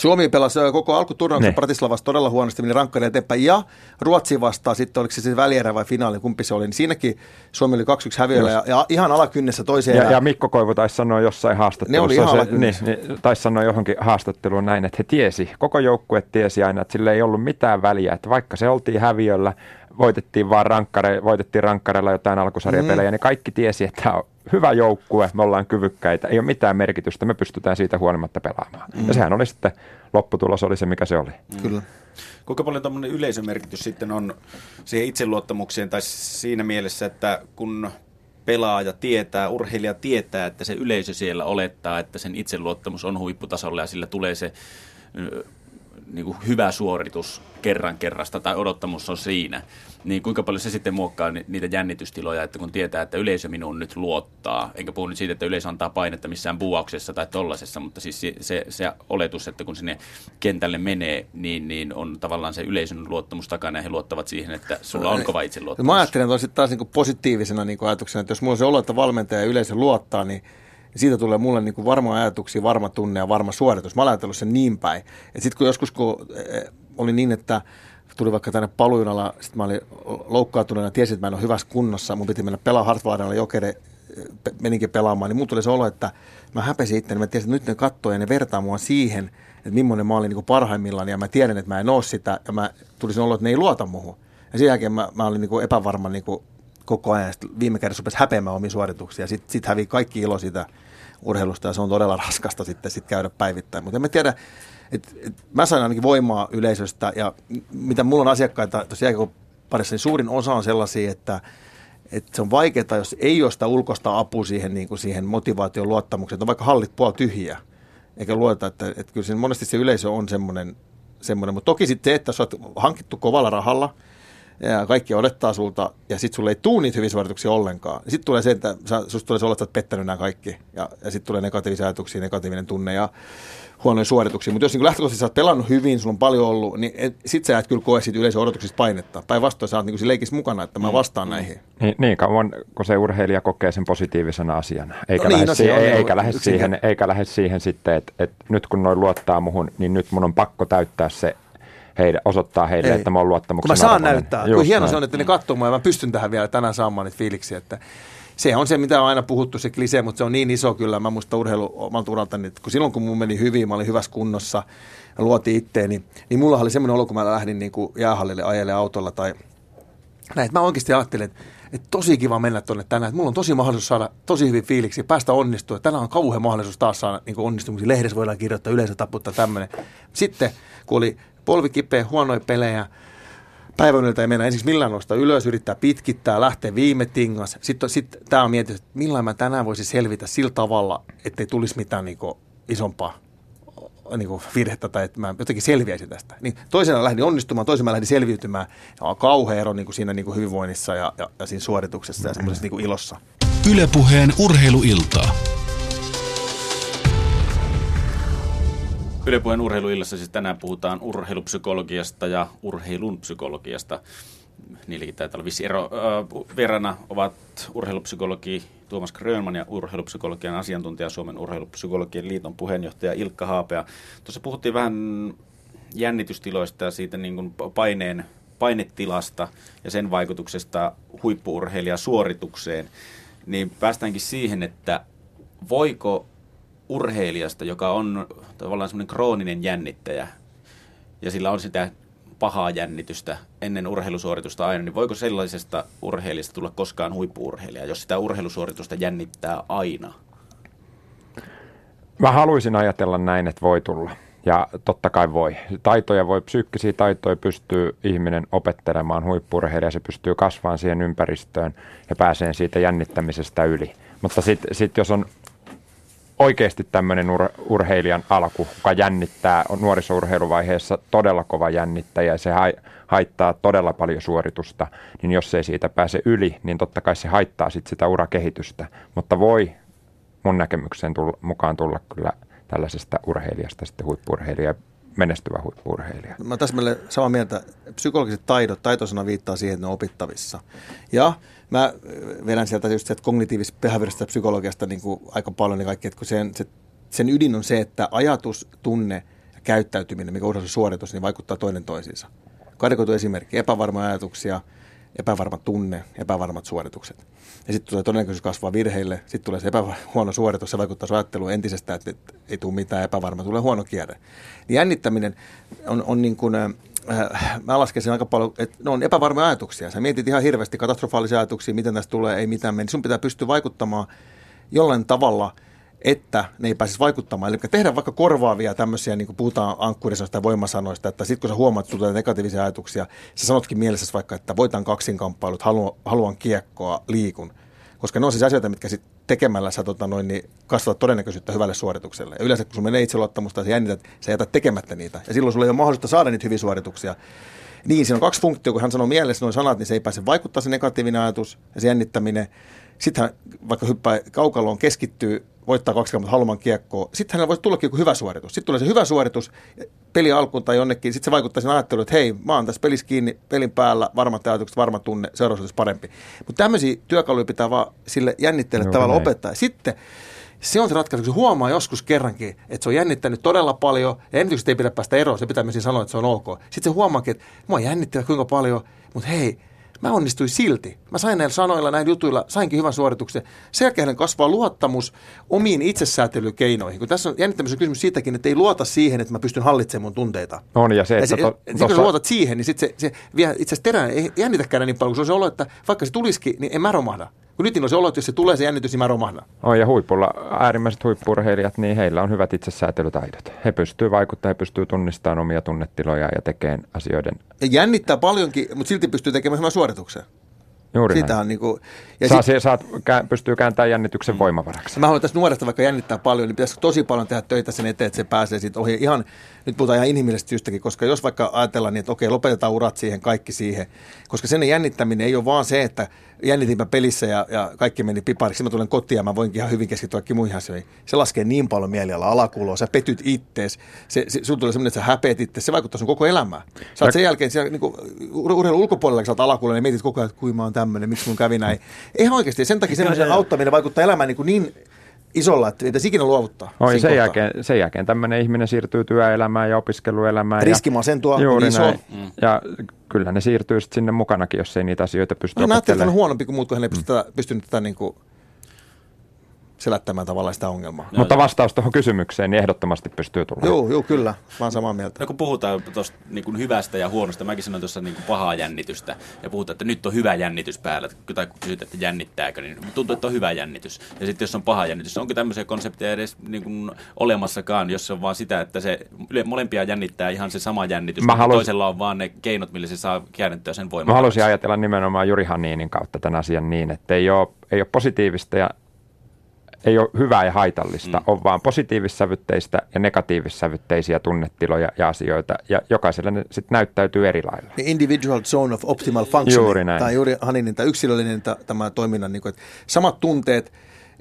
Suomi pelasi koko alkuturnauksen Pratislavassa todella huonosti, meni rankkari eteenpäin. Ja Ruotsi vastaa sitten, oliko se siis välierä vai finaali, kumpi se oli. Niin siinäkin Suomi oli 2-1 häviöllä ja, ja, ihan alakynnessä toiseen. Ja, ja Mikko Koivu taisi sanoa jossain haastattelussa. Ne oli ihan se, niin, niin, taisi sanoa johonkin haastatteluun näin, että he tiesi, koko joukkue tiesi aina, että sille ei ollut mitään väliä. Että vaikka se oltiin häviöllä, voitettiin vaan rankkare, voitettiin rankkareilla jotain alkusarjapelejä, mm. niin kaikki tiesi, että on hyvä joukkue, me ollaan kyvykkäitä, ei ole mitään merkitystä, me pystytään siitä huolimatta pelaamaan. Mm. Ja sehän oli sitten, lopputulos oli se, mikä se oli. Mm. Kyllä. Kuinka paljon tämmöinen yleisömerkitys sitten on siihen itseluottamukseen tai siinä mielessä, että kun pelaaja tietää, urheilija tietää, että se yleisö siellä olettaa, että sen itseluottamus on huipputasolla ja sillä tulee se niin kuin hyvä suoritus kerran kerrasta tai odottamus on siinä, niin kuinka paljon se sitten muokkaa niitä jännitystiloja, että kun tietää, että yleisö minuun nyt luottaa, enkä puhu nyt siitä, että yleisö antaa painetta missään buauksessa tai tollasessa, mutta siis se, se oletus, että kun sinne kentälle menee, niin, niin on tavallaan se yleisön luottamus takana ja he luottavat siihen, että sulla on kova itseluottamus. Mä ajattelen että taas niin positiivisena niin ajatuksena, että jos mulla on se olo, että valmentaja ja yleisö luottaa, niin siitä tulee mulle niin kuin varma ajatuksia, varma tunne ja varma suoritus. Mä olen sen niin päin. Sitten kun joskus kun eh, oli niin, että tuli vaikka tänne palujunalla, sitten mä olin loukkaantuneena tiesin, että mä en ole hyvässä kunnossa, mun piti mennä pelaa Hartwaldilla jokere, eh, meninkin pelaamaan, niin mun tuli se olo, että mä häpesin itse, mä tiesin, että nyt ne katsoo ja ne vertaa mua siihen, että millainen mä olin niin parhaimmillaan ja mä tiedän, että mä en ole sitä ja mä tulisin olo, että ne ei luota muuhun. Ja sen jälkeen mä, mä olin niin epävarma niin kuin koko ajan. Sitten viime kädessä rupesi häpeämään omia suorituksia. Sitten sit hävii kaikki ilo siitä urheilusta ja se on todella raskasta sitten sit käydä päivittäin. Mutta en mä tiedä, et, et mä sain ainakin voimaa yleisöstä ja mitä mulla on asiakkaita tosiaan parissa, niin suurin osa on sellaisia, että että se on vaikeaa, jos ei ole sitä ulkoista apua siihen, niin kuin siihen motivaation luottamukseen, että on vaikka hallit puoli tyhjiä, eikä luota, että, että kyllä monesti se yleisö on semmoinen, semmoinen. mutta toki sitten se, että sä oot hankittu kovalla rahalla – ja kaikki odottaa sulta, ja sitten sulle ei tuu niitä hyviä suorituksia ollenkaan. Sitten tulee se, että sä, susta tulee se olla, että olet pettänyt nämä kaikki, ja, ja sitten tulee negatiivisia ajatuksia, negatiivinen tunne ja huonoja suorituksia. Mutta jos niin lähtökohtaisesti sä oot pelannut hyvin, sulla on paljon ollut, niin sit sä et kyllä koe siitä yleisön odotuksista painetta. Päinvastoin sä oot niin leikissä mukana, että mä mm. vastaan mm. näihin. Niin, niin kauan, kun se urheilija kokee sen positiivisena asiana. Eikä, no niin, lähde, no siihen, ei, eikä, lähde siihen, eikä lähde siihen sitten, että, että nyt kun noin luottaa muhun, niin nyt mun on pakko täyttää se heille, osoittaa heille, Ei. että mä oon luottamuksen Kun mä saan arvoinen. näyttää. Just Kun hieno näin. se on, että ne katsoo mua ja mä pystyn tähän vielä tänään saamaan niitä fiiliksiä, että se on se, mitä on aina puhuttu, se klise, mutta se on niin iso kyllä. Mä muista urheilu omalta uraltani, että kun silloin kun mun meni hyvin, mä olin hyvässä kunnossa ja luotiin itteeni, niin mulla oli semmoinen olo, kun mä lähdin niin kuin jäähallille ajelle autolla tai näin. Mä oikeasti ajattelin, että, että tosi kiva mennä tuonne tänään. Että mulla on tosi mahdollisuus saada tosi hyvin fiiliksi, päästä onnistua. Tänään on kauhean mahdollisuus taas saada niin onnistumisia. Lehdessä voidaan kirjoittaa, yleensä taputtaa tämmöinen. Sitten kun oli polvi kipeä, huonoja pelejä, päivänyltä ei mennä ensiksi millään nostaa ylös, yrittää pitkittää, lähteä viime tingas. Sitten sit, tämä on mietitty, että millään mä tänään voisin selvitä sillä tavalla, ettei tulisi mitään niin kuin, isompaa niin kuin virhettä tai että mä jotenkin selviäisin tästä. Niin toisena lähdin onnistumaan, toisena mä lähdin selviytymään. Ja on kauhea ero niin kuin siinä niin kuin hyvinvoinnissa ja, ja, ja siinä suorituksessa ja semmoisessa niin kuin ilossa. Ylepuheen urheiluiltaa. Ylepuheen urheiluillassa siis tänään puhutaan urheilupsykologiasta ja urheilun psykologiasta. Niilläkin taitaa olla vissi ero. Verana ovat urheilupsykologi Tuomas Grönman ja urheilupsykologian asiantuntija Suomen urheilupsykologian liiton puheenjohtaja Ilkka Haapea. Tuossa puhuttiin vähän jännitystiloista ja siitä niin kuin paineen, painetilasta ja sen vaikutuksesta huippuurheilijasuoritukseen. Niin päästäänkin siihen, että voiko urheilijasta, joka on tavallaan semmoinen krooninen jännittäjä, ja sillä on sitä pahaa jännitystä ennen urheilusuoritusta aina, niin voiko sellaisesta urheilijasta tulla koskaan huippuurheilija, jos sitä urheilusuoritusta jännittää aina? Mä haluaisin ajatella näin, että voi tulla. Ja totta kai voi. Taitoja voi, psyykkisiä taitoja pystyy ihminen opettelemaan huippurheilija, se pystyy kasvamaan siihen ympäristöön ja pääsee siitä jännittämisestä yli. Mutta sitten sit jos on oikeasti tämmöinen ur, urheilijan alku, joka jännittää, on nuorisourheiluvaiheessa todella kova jännittäjä ja se haittaa todella paljon suoritusta, niin jos ei siitä pääse yli, niin totta kai se haittaa sit sitä urakehitystä. Mutta voi mun näkemykseen tulla, mukaan tulla kyllä tällaisesta urheilijasta sitten huippurheilija menestyvä huippurheilija. Mä täsmälleen samaa mieltä. Psykologiset taidot, taitosana viittaa siihen, että ne on opittavissa. Ja mä vedän sieltä just sieltä kognitiivisesta behaviorista psykologiasta niin kuin aika paljon niin kaikki, että kun sen, se, sen ydin on se, että ajatus, tunne ja käyttäytyminen, mikä urheilun suoritus, niin vaikuttaa toinen toisiinsa. Karikoitu esimerkki, epävarma ajatuksia, epävarma tunne, epävarmat suoritukset. Ja sitten tulee todennäköisyys kasvaa virheille, sitten tulee se epähuono suoritus, se vaikuttaa ajatteluun entisestään, että ei tule mitään epävarmaa, tulee huono kierre. Niin jännittäminen on, on niin kuin, mä laskesin aika paljon, että ne on epävarmoja ajatuksia. Sä mietit ihan hirveästi katastrofaalisia ajatuksia, miten tästä tulee, ei mitään meni. Sun pitää pystyä vaikuttamaan jollain tavalla, että ne ei pääsisi vaikuttamaan. Eli tehdä vaikka korvaavia tämmöisiä, niin kuin puhutaan ankkurisanoista ja voimasanoista, että sitten kun sä huomaat, että tulee negatiivisia ajatuksia, sä sanotkin mielessäsi vaikka, että voitan kaksinkamppailut, haluan, haluan kiekkoa, liikun. Koska ne on siis asioita, mitkä sit tekemällä sä tota noin, niin kasvat todennäköisyyttä hyvälle suoritukselle. Ja yleensä kun sun menee itseluottamusta sä jännität, sä jätät tekemättä niitä. Ja silloin sulla ei ole mahdollista saada niitä hyviä suorituksia. Niin, siinä on kaksi funktiota, kun hän sanoo mielessä noin sanat, niin se ei pääse vaikuttaa se negatiivinen ajatus ja se jännittäminen. Sitten hän vaikka hyppää kaukaloon, keskittyy, voittaa kaksi mutta haluamaan kiekkoa. Sitten hänellä voisi tullakin joku hyvä suoritus. Sitten tulee se hyvä suoritus peli alkuun tai jonnekin. Sitten se vaikuttaa sen ajatteluun, että hei, mä oon tässä pelissä kiinni, pelin päällä, varmat ajatukset, varma tunne, seuraavaksi parempi. Mutta tämmöisiä työkaluja pitää vaan sille jännittäjälle no, tavalla näin. opettaa. Sitten se on se ratkaisu, kun se huomaa joskus kerrankin, että se on jännittänyt todella paljon, ja jännitykset ei pidä päästä eroon, se pitää myös sanoa, että se on ok. Sitten se huomaakin, että mua jännittää kuinka paljon, mutta hei, mä onnistuin silti. Mä sain näillä sanoilla, näillä jutuilla, sainkin hyvän suorituksen. Sen jälkeen kasvaa luottamus omiin itsesäätelykeinoihin. Kun tässä on jännittämisen kysymys siitäkin, että ei luota siihen, että mä pystyn hallitsemaan mun tunteita. On ja se, että... Ja se, to, tossa... kun sä luotat siihen, niin sit se, se vie itse asiassa terään, ei jännitäkään niin paljon, kun se on se olo, että vaikka se tulisikin, niin en mä romahda. Kun nyt on se olo, että jos se tulee se jännitys, niin mä romahdan. On ja huipulla, äärimmäiset huippurheilijat, niin heillä on hyvät itsesäätelytaidot. He pystyvät vaikuttamaan, he pystyvät tunnistamaan omia tunnetiloja ja tekemään asioiden. Ja jännittää paljonkin, mutta silti pystyy tekemään hyvän suorituksen. Juuri Sitä näin. on niin kuin, ja Saa, sit, saat, kää, pystyy kääntämään jännityksen mm. voimavaraksi. Mä haluan tässä nuoresta vaikka jännittää paljon, niin pitäisi tosi paljon tehdä töitä sen eteen, että se pääsee siitä ohi. Ihan, nyt puhutaan ihan inhimillisestä syystäkin, koska jos vaikka ajatellaan niin, että okei, lopetetaan urat siihen, kaikki siihen, koska sen jännittäminen ei ole vaan se, että jännitinpä pelissä ja, ja kaikki meni pipariksi. Mä tulen kotiin ja mä voinkin ihan hyvin keskittyä muihin asioihin. Se laskee niin paljon mieliala alakuloa, sä petyt ittees, se, se, sun tulee semmoinen, että sä häpeät itse, se vaikuttaa sun koko elämään. Sä oot sen jälkeen siellä niin urheilun ulkopuolella, kun sä oot alakulolla, niin mietit koko ajan, että kuinka mä oon tämmöinen, miksi mun kävi näin. Ihan oikeasti, sen takia semmoisen auttaminen vaikuttaa elämään niin, kuin niin isolla, että ei ikinä luovuttaa. Oi, sen, jälkeen, sen jälkeen tämmöinen ihminen siirtyy työelämään ja opiskeluelämään. Riskimasentua juuri iso. Näin. Mm. Ja kyllä ne siirtyy sitten sinne mukanakin, jos ei niitä asioita pysty no, opettelemaan. Hän on huonompi kuin muut, kun hän ei mm. pystynyt tätä niin kuin selättämään tavallaan sitä ongelmaa. No, Mutta vastaus tuohon kysymykseen niin ehdottomasti pystyy tulemaan. Joo, joo, kyllä. Mä oon samaa mieltä. No kun puhutaan tuosta niin hyvästä ja huonosta, mäkin sanoin tuossa niin pahaa jännitystä ja puhutaan, että nyt on hyvä jännitys päällä, tai kun kysytään, että jännittääkö, niin tuntuu, että on hyvä jännitys. Ja sitten jos on paha jännitys, onko tämmöisiä konsepteja edes niin kuin olemassakaan, jos se on vaan sitä, että se molempia jännittää ihan se sama jännitys, mutta halus... toisella on vaan ne keinot, millä se saa käännettyä sen voimaa. Mä haluaisin ajatella nimenomaan Juri Haninin kautta tämän asian niin, että ei ole, ei ole positiivista ja ei ole hyvää ja haitallista, mm. on vaan positiivissävytteistä ja negatiivissävytteisiä tunnetiloja ja asioita, ja jokaiselle ne sitten näyttäytyy eri lailla. Individual zone of optimal functioning. Juuri näin. Tai juuri Haninin tämä yksilöllinen tämä toiminnan, niin kuin, että samat tunteet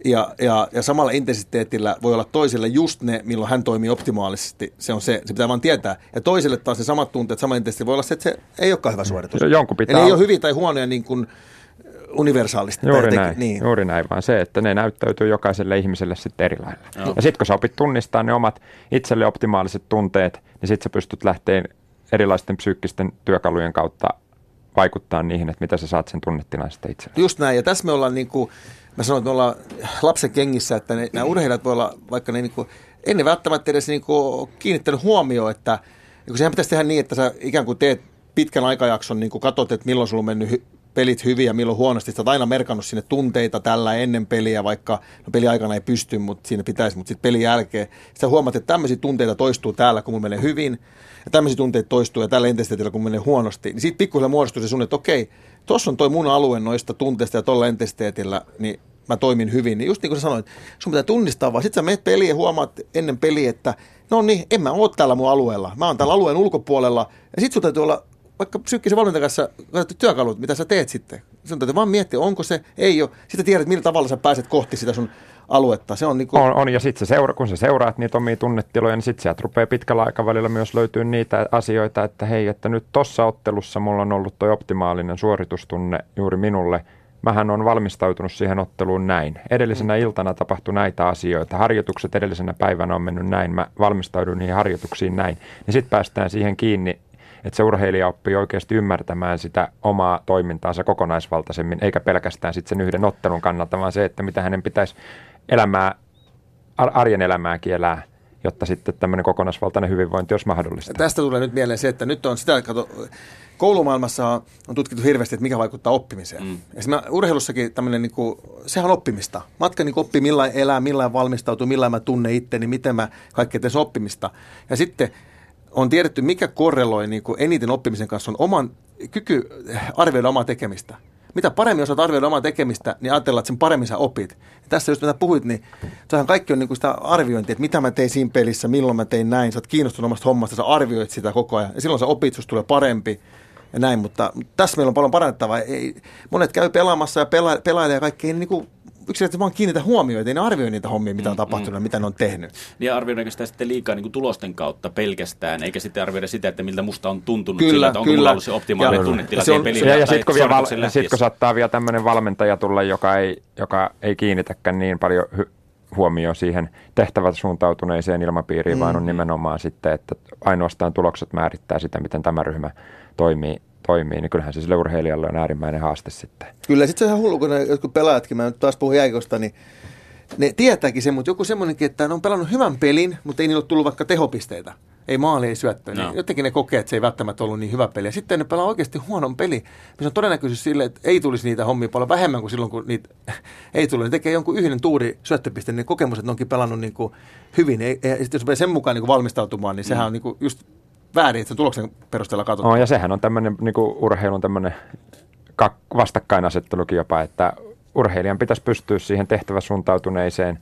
ja, ja, ja samalla intensiteetillä voi olla toiselle just ne, milloin hän toimii optimaalisesti. Se on se, se pitää vaan tietää. Ja toiselle taas ne samat tunteet, sama intensiteetti voi olla se, että se ei olekaan hyvä suoritus. Jonkun pitää... Ne ei ole hyviä tai huonoja niin kuin, universaalisti. Juuri näin, niin. juuri näin, vaan se, että ne näyttäytyy jokaiselle ihmiselle sitten eri lailla. Joo. Ja sitten kun sä opit tunnistaa ne omat itselle optimaaliset tunteet, niin sitten sä pystyt lähteä erilaisten psyykkisten työkalujen kautta vaikuttaa niihin, että mitä sä saat sen tunnetilan sitten itselle. Just näin, ja tässä me ollaan niin kuin, mä sanoin, että me ollaan lapsen kengissä, että ne, nämä urheilijat voi olla, vaikka ne niin kuin, ennen välttämättä edes niin kuin kiinnittänyt huomioon, että kun sehän pitäisi tehdä niin, että sä ikään kuin teet pitkän aikajakson, niin kuin katsot, että milloin sulla on mennyt pelit hyvin ja milloin huonosti. Sä oot aina merkannut sinne tunteita tällä ennen peliä, vaikka no peli aikana ei pysty, mutta siinä pitäisi, mutta sitten pelin jälkeen. Sä huomaat, että tämmöisiä tunteita toistuu täällä, kun mun menee hyvin, ja tämmöisiä tunteita toistuu ja tällä intensiteetillä, kun menee huonosti. Niin siitä pikkuhiljaa muodostuu se sun, että okei, tuossa on toi mun alue noista tunteista ja tuolla intensiteetillä, niin mä toimin hyvin. Niin just niin kuin sä sanoit, sun pitää tunnistaa vaan. Sitten sä menet peliin ja huomaat ennen peliä, että no niin, en mä ole täällä mun alueella. Mä oon täällä alueen ulkopuolella. Ja sitten sun täytyy olla vaikka psyykkisen valmentajan kanssa katsottu työkalut, mitä sä teet sitten. Sinun täytyy vaan miettiä, onko se, ei ole. Sitten tiedät, millä tavalla sä pääset kohti sitä sun aluetta. Se on, niin kuin... on, on, ja sitten seura, kun sä seuraat niitä omia tunnetiloja, niin sitten sieltä rupeaa pitkällä aikavälillä myös löytyy niitä asioita, että hei, että nyt tuossa ottelussa mulla on ollut tuo optimaalinen suoritustunne juuri minulle. Mähän on valmistautunut siihen otteluun näin. Edellisenä mm. iltana tapahtui näitä asioita. Harjoitukset edellisenä päivänä on mennyt näin. Mä valmistaudun niihin harjoituksiin näin. Ja sitten päästään siihen kiinni että se urheilija oppii oikeasti ymmärtämään sitä omaa toimintaansa kokonaisvaltaisemmin, eikä pelkästään sitten sen yhden ottelun kannalta, vaan se, että mitä hänen pitäisi elämää, arjen elämääkin elää jotta sitten tämmöinen kokonaisvaltainen hyvinvointi olisi mahdollista. Tästä tulee nyt mieleen se, että nyt on sitä, kato, koulumaailmassa on tutkittu hirveästi, että mikä vaikuttaa oppimiseen. Mm. Esimerkiksi urheilussakin tämmöinen, niin kuin, sehän on oppimista. Matka niin oppii, millä elää, millä valmistautuu, millä mä tunne itteni, miten mä kaikkea teen oppimista. Ja sitten on tiedetty, mikä korreloi niin kuin eniten oppimisen kanssa, on oman kyky arvioida omaa tekemistä. Mitä paremmin osaat arvioida omaa tekemistä, niin ajatellaan, että sen paremmin sä opit. Ja tässä just mitä puhuit, niin sehän kaikki on niin kuin sitä arviointia, että mitä mä tein siinä pelissä, milloin mä tein näin. Sä oot kiinnostunut omasta hommasta, sä arvioit sitä koko ajan. Ja silloin sä opit, susta tulee parempi ja näin, mutta, mutta tässä meillä on paljon parannettavaa. Ei, monet käy pelaamassa ja pela, pelailee ja kaikki ei niin kuin yksinkertaisesti vaan kiinnitä huomioon, ei ne arvioi niitä hommia, mitä on mm, tapahtunut mm. ja mitä ne on tehnyt. Niin arvioidaanko sitä sitten liikaa niin kuin tulosten kautta pelkästään, eikä sitten arvioida sitä, että miltä musta on tuntunut kyllä, sillä, että onko kyllä. ollut se optimaalinen tunnetila se on, peliin. Ja, ja sitten kun, vielä val- sit, kun saattaa vielä tämmöinen valmentaja tulla, joka ei, joka ei kiinnitäkään niin paljon hy- huomioon siihen tehtävät suuntautuneeseen ilmapiiriin, mm. vaan on mm. nimenomaan sitten, että ainoastaan tulokset määrittää sitä, miten tämä ryhmä toimii toimii, niin kyllähän se sille urheilijalle on äärimmäinen haaste sitten. Kyllä, sitten se on ihan hullu, kun ne jotkut pelaajatkin, mä nyt taas puhun jääkosta, niin ne tietääkin sen, mutta joku semmoinenkin, että ne on pelannut hyvän pelin, mutta ei niillä ole tullut vaikka tehopisteitä. Ei maali, ei syöttö. No. Niin jotenkin ne kokee, että se ei välttämättä ollut niin hyvä peli. Ja sitten ne pelaa oikeasti huonon peli. Missä on todennäköisyys sille, että ei tulisi niitä hommia paljon vähemmän kuin silloin, kun niitä ei tule. Ne tekee jonkun yhden tuuri syöttöpisteen, niin kokemus, että ne onkin pelannut niin kuin hyvin. Ja sitten jos sen mukaan niin kuin valmistautumaan, niin sehän mm. on niin kuin just väärin, että sen tuloksen perusteella katsotaan. No, ja sehän on tämmöinen niin urheilun tämmöinen vastakkainasettelukin jopa, että urheilijan pitäisi pystyä siihen tehtäväsuuntautuneeseen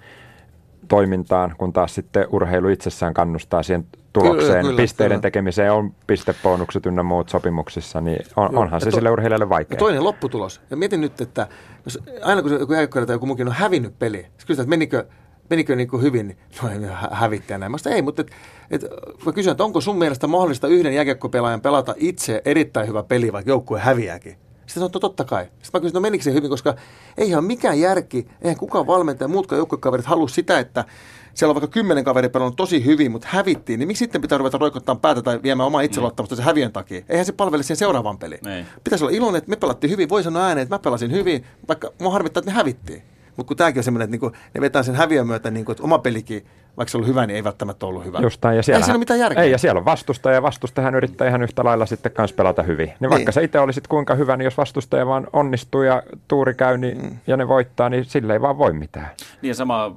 toimintaan, kun taas sitten urheilu itsessään kannustaa siihen tulokseen. Kyllä, kyllä, Pisteiden kyllä. tekemiseen on pistebonukset ynnä muut sopimuksissa, niin on, Joo, onhan se to, sille urheilijalle vaikea. Toinen lopputulos. Ja mietin nyt, että jos, aina kun joku jääkiekkoilija tai joku muukin on hävinnyt peli, kysytään, että menikö menikö niin kuin hyvin, niin no hävittäjä näin. Mä ei, mutta et, et, mä kysyn, että onko sun mielestä mahdollista yhden jääkiekkopelaajan pelata itse erittäin hyvä peli, vaikka joukkue häviääkin? Sitten sanoo, totta kai. Sitten mä kysyn, no menikö se hyvin, koska eihän mikään järki, eihän kukaan valmentaja, muutkaan joukkuekaverit halua sitä, että siellä on vaikka kymmenen kaveri pelannut tosi hyvin, mutta hävittiin, niin miksi sitten pitää ruveta roikottaa päätä tai viemään omaa itseluottamusta mm. sen häviön takia? Eihän se palvele siihen seuraavaan peliin. Ei. Pitäisi olla iloinen, että me pelattiin hyvin, voi sanoa ääneen, että mä pelasin hyvin, vaikka mua harmittaa, että me hävittiin Mutta kun tämäkin on semmoinen, että niinku, ne vetää sen häviön myötä, niinku, että oma pelikin, vaikka se on ollut hyvä, niin ei välttämättä ollut hyvä. Justain, ja siellä, ei siinä ole mitään järkeä. Ei, ja siellä on vastustaja, ja vastustajahan yrittää ihan yhtä lailla sitten kanssa pelata hyvin. Niin vaikka niin. sä itse olisit kuinka hyvä, niin jos vastustaja vaan onnistuu ja tuuri käy niin, mm. ja ne voittaa, niin sille ei vaan voi mitään. Niin ja sama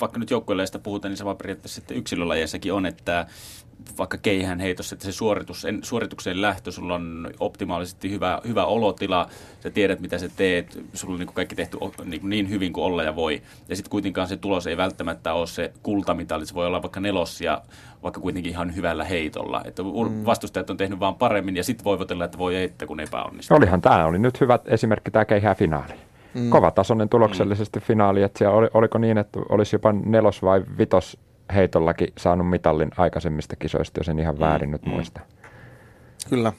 vaikka nyt joukkueleista puhutaan, niin sama periaatteessa sitten yksilölajeissakin on, että vaikka keihään heitossa, että se suoritus, en, suoritukseen lähtö, sulla on optimaalisesti hyvä, hyvä olotila, sä tiedät mitä sä teet, sulla on niin kuin kaikki tehty niin, niin hyvin kuin olla ja voi. Ja sitten kuitenkaan se tulos ei välttämättä ole se kultamitali, se voi olla vaikka nelos ja vaikka kuitenkin ihan hyvällä heitolla. Että mm. vastustajat on tehnyt vaan paremmin ja sitten voivotella, että voi että kun epäonnistuu. Olihan tämä oli nyt hyvä esimerkki tämä keihää finaali. Mm. Kovatasoinen tuloksellisesti mm. finaali, että siellä oli, oliko niin, että olisi jopa nelos vai vitos heitollakin saanut mitallin aikaisemmista kisoista, jos en ihan mm, väärin mm. nyt muista. Kyllä.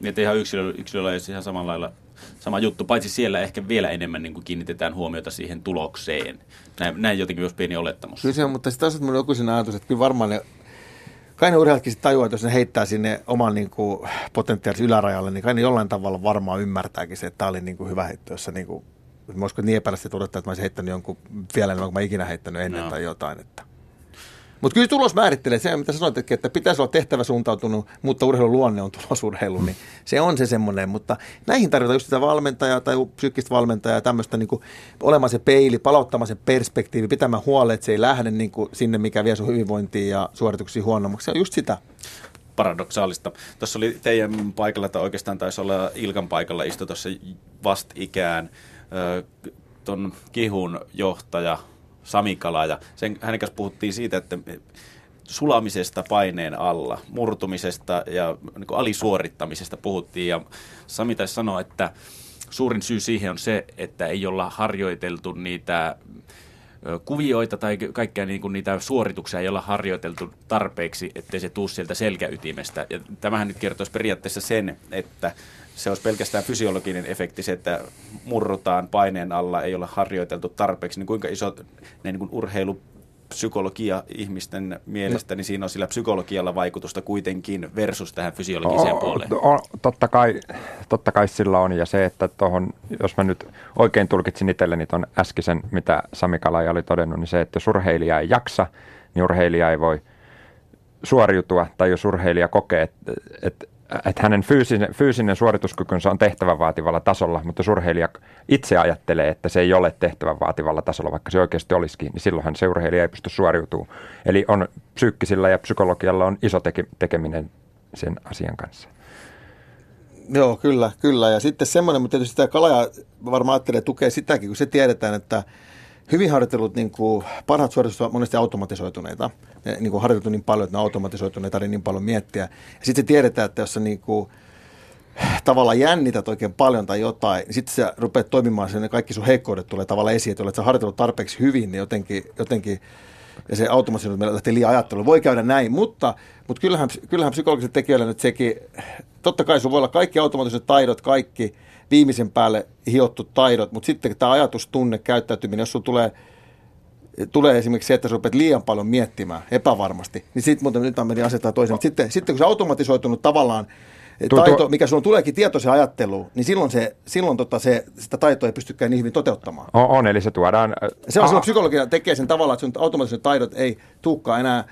Niin, että ihan yksilö, yksilöllä ei ihan samalla lailla sama juttu, paitsi siellä ehkä vielä enemmän niin kuin kiinnitetään huomiota siihen tulokseen. Näin, näin jotenkin myös pieni olettamus. Kyllä se mutta sitten taas on joku sen ajatus, että kyllä varmaan ne kai ne urheilijatkin tajuaa, että jos ne heittää sinne oman niin kuin, potentiaalisen ylärajalle, niin kai ne jollain tavalla varmaan ymmärtääkin se, että tämä oli niin kuin, hyvä heitto, jossa niin kuin, mä olisiko niin epärästi odottaa, että mä olisin heittänyt jonkun vielä enemmän kuin mä ikinä heittänyt ennen no. tai jotain. Että. Mutta kyllä tulos määrittelee se, mitä sanoit, että pitäisi olla tehtävä suuntautunut, mutta urheilun luonne on tulosurheilu, niin se on se semmoinen. Mutta näihin tarvitaan just sitä valmentajaa tai psyykkistä valmentajaa, tämmöistä niin olemaan se peili, palauttamaan se perspektiivi, pitämään huolen, että se ei lähde niin kuin sinne, mikä vie sun hyvinvointiin ja suorituksiin huonommaksi. Se on just sitä paradoksaalista. Tuossa oli teidän paikalla, tai oikeastaan taisi olla Ilkan paikalla, istui tuossa vastikään tuon kihun johtaja Sami Kala, ja sen, hänen kanssa puhuttiin siitä, että sulamisesta paineen alla, murtumisesta ja niin kuin alisuorittamisesta puhuttiin, ja Sami taisi sanoa, että suurin syy siihen on se, että ei olla harjoiteltu niitä kuvioita tai kaikkea niin kuin niitä suorituksia ei olla harjoiteltu tarpeeksi, ettei se tuu sieltä selkäytimestä. Ja tämähän nyt kertoisi periaatteessa sen, että se olisi pelkästään fysiologinen efekti, se, että murrutaan paineen alla, ei ole harjoiteltu tarpeeksi, niin kuinka iso ne niin kuin urheilu psykologia ihmisten mielestä, no. niin siinä on sillä psykologialla vaikutusta kuitenkin versus tähän fysiologiseen o, puoleen. O, totta, kai, totta kai sillä on, ja se, että tohon, jos mä nyt oikein tulkitsin itselleni tuon äskeisen, mitä Sami Kalaja oli todennut, niin se, että jos urheilija ei jaksa, niin urheilija ei voi suoriutua, tai jos urheilija kokee, että, että että hänen fyysinen, fyysinen suorituskykynsä on tehtävän vaativalla tasolla, mutta urheilija itse ajattelee, että se ei ole tehtävän vaativalla tasolla, vaikka se oikeasti olisikin, niin silloinhan se urheilija ei pysty suoriutumaan. Eli on psyykkisillä ja psykologialla on iso teke, tekeminen sen asian kanssa. Joo, kyllä, kyllä. Ja sitten semmoinen, mutta tietysti tämä Kalaja varmaan ajattelee tukea sitäkin, kun se tiedetään, että – hyvin harjoitellut niin kuin, parhaat suoritukset ovat monesti automatisoituneita. Ne, niin kuin harjoiteltu niin paljon, että ne automatisoituneita ei niin paljon miettiä. Ja sitten tiedetään, että jos sä niin kuin, tavallaan jännität oikein paljon tai jotain, niin sitten sä rupeat toimimaan sen, kaikki sun heikkoudet tulee tavallaan esiin, että olet sä harjoitellut tarpeeksi hyvin, niin jotenkin, jotenkin ja se automatisoitu lähtee liian ajatteluun. Voi käydä näin, mutta, mutta kyllähän, kyllähän psykologiset tekijöillä nyt sekin, totta kai sun voi olla kaikki automaattiset taidot, kaikki, viimeisen päälle hiottu taidot, mutta sitten tämä ajatustunne, käyttäytyminen, jos sulla tulee, tulee esimerkiksi se, että sä rupeat liian paljon miettimään epävarmasti, niin sitten muuten nyt mä menin asettaa toisen, mutta sitten, sitten kun se automatisoitunut tavallaan taito, mikä sulla tuleekin tietoisen ajatteluun, niin silloin, se, silloin tota se, sitä taitoa ei pystykään niin hyvin toteuttamaan. On, on eli se tuodaan... Se on silloin psykologia tekee sen tavalla, että sun automaattiset taidot ei tulekaan enää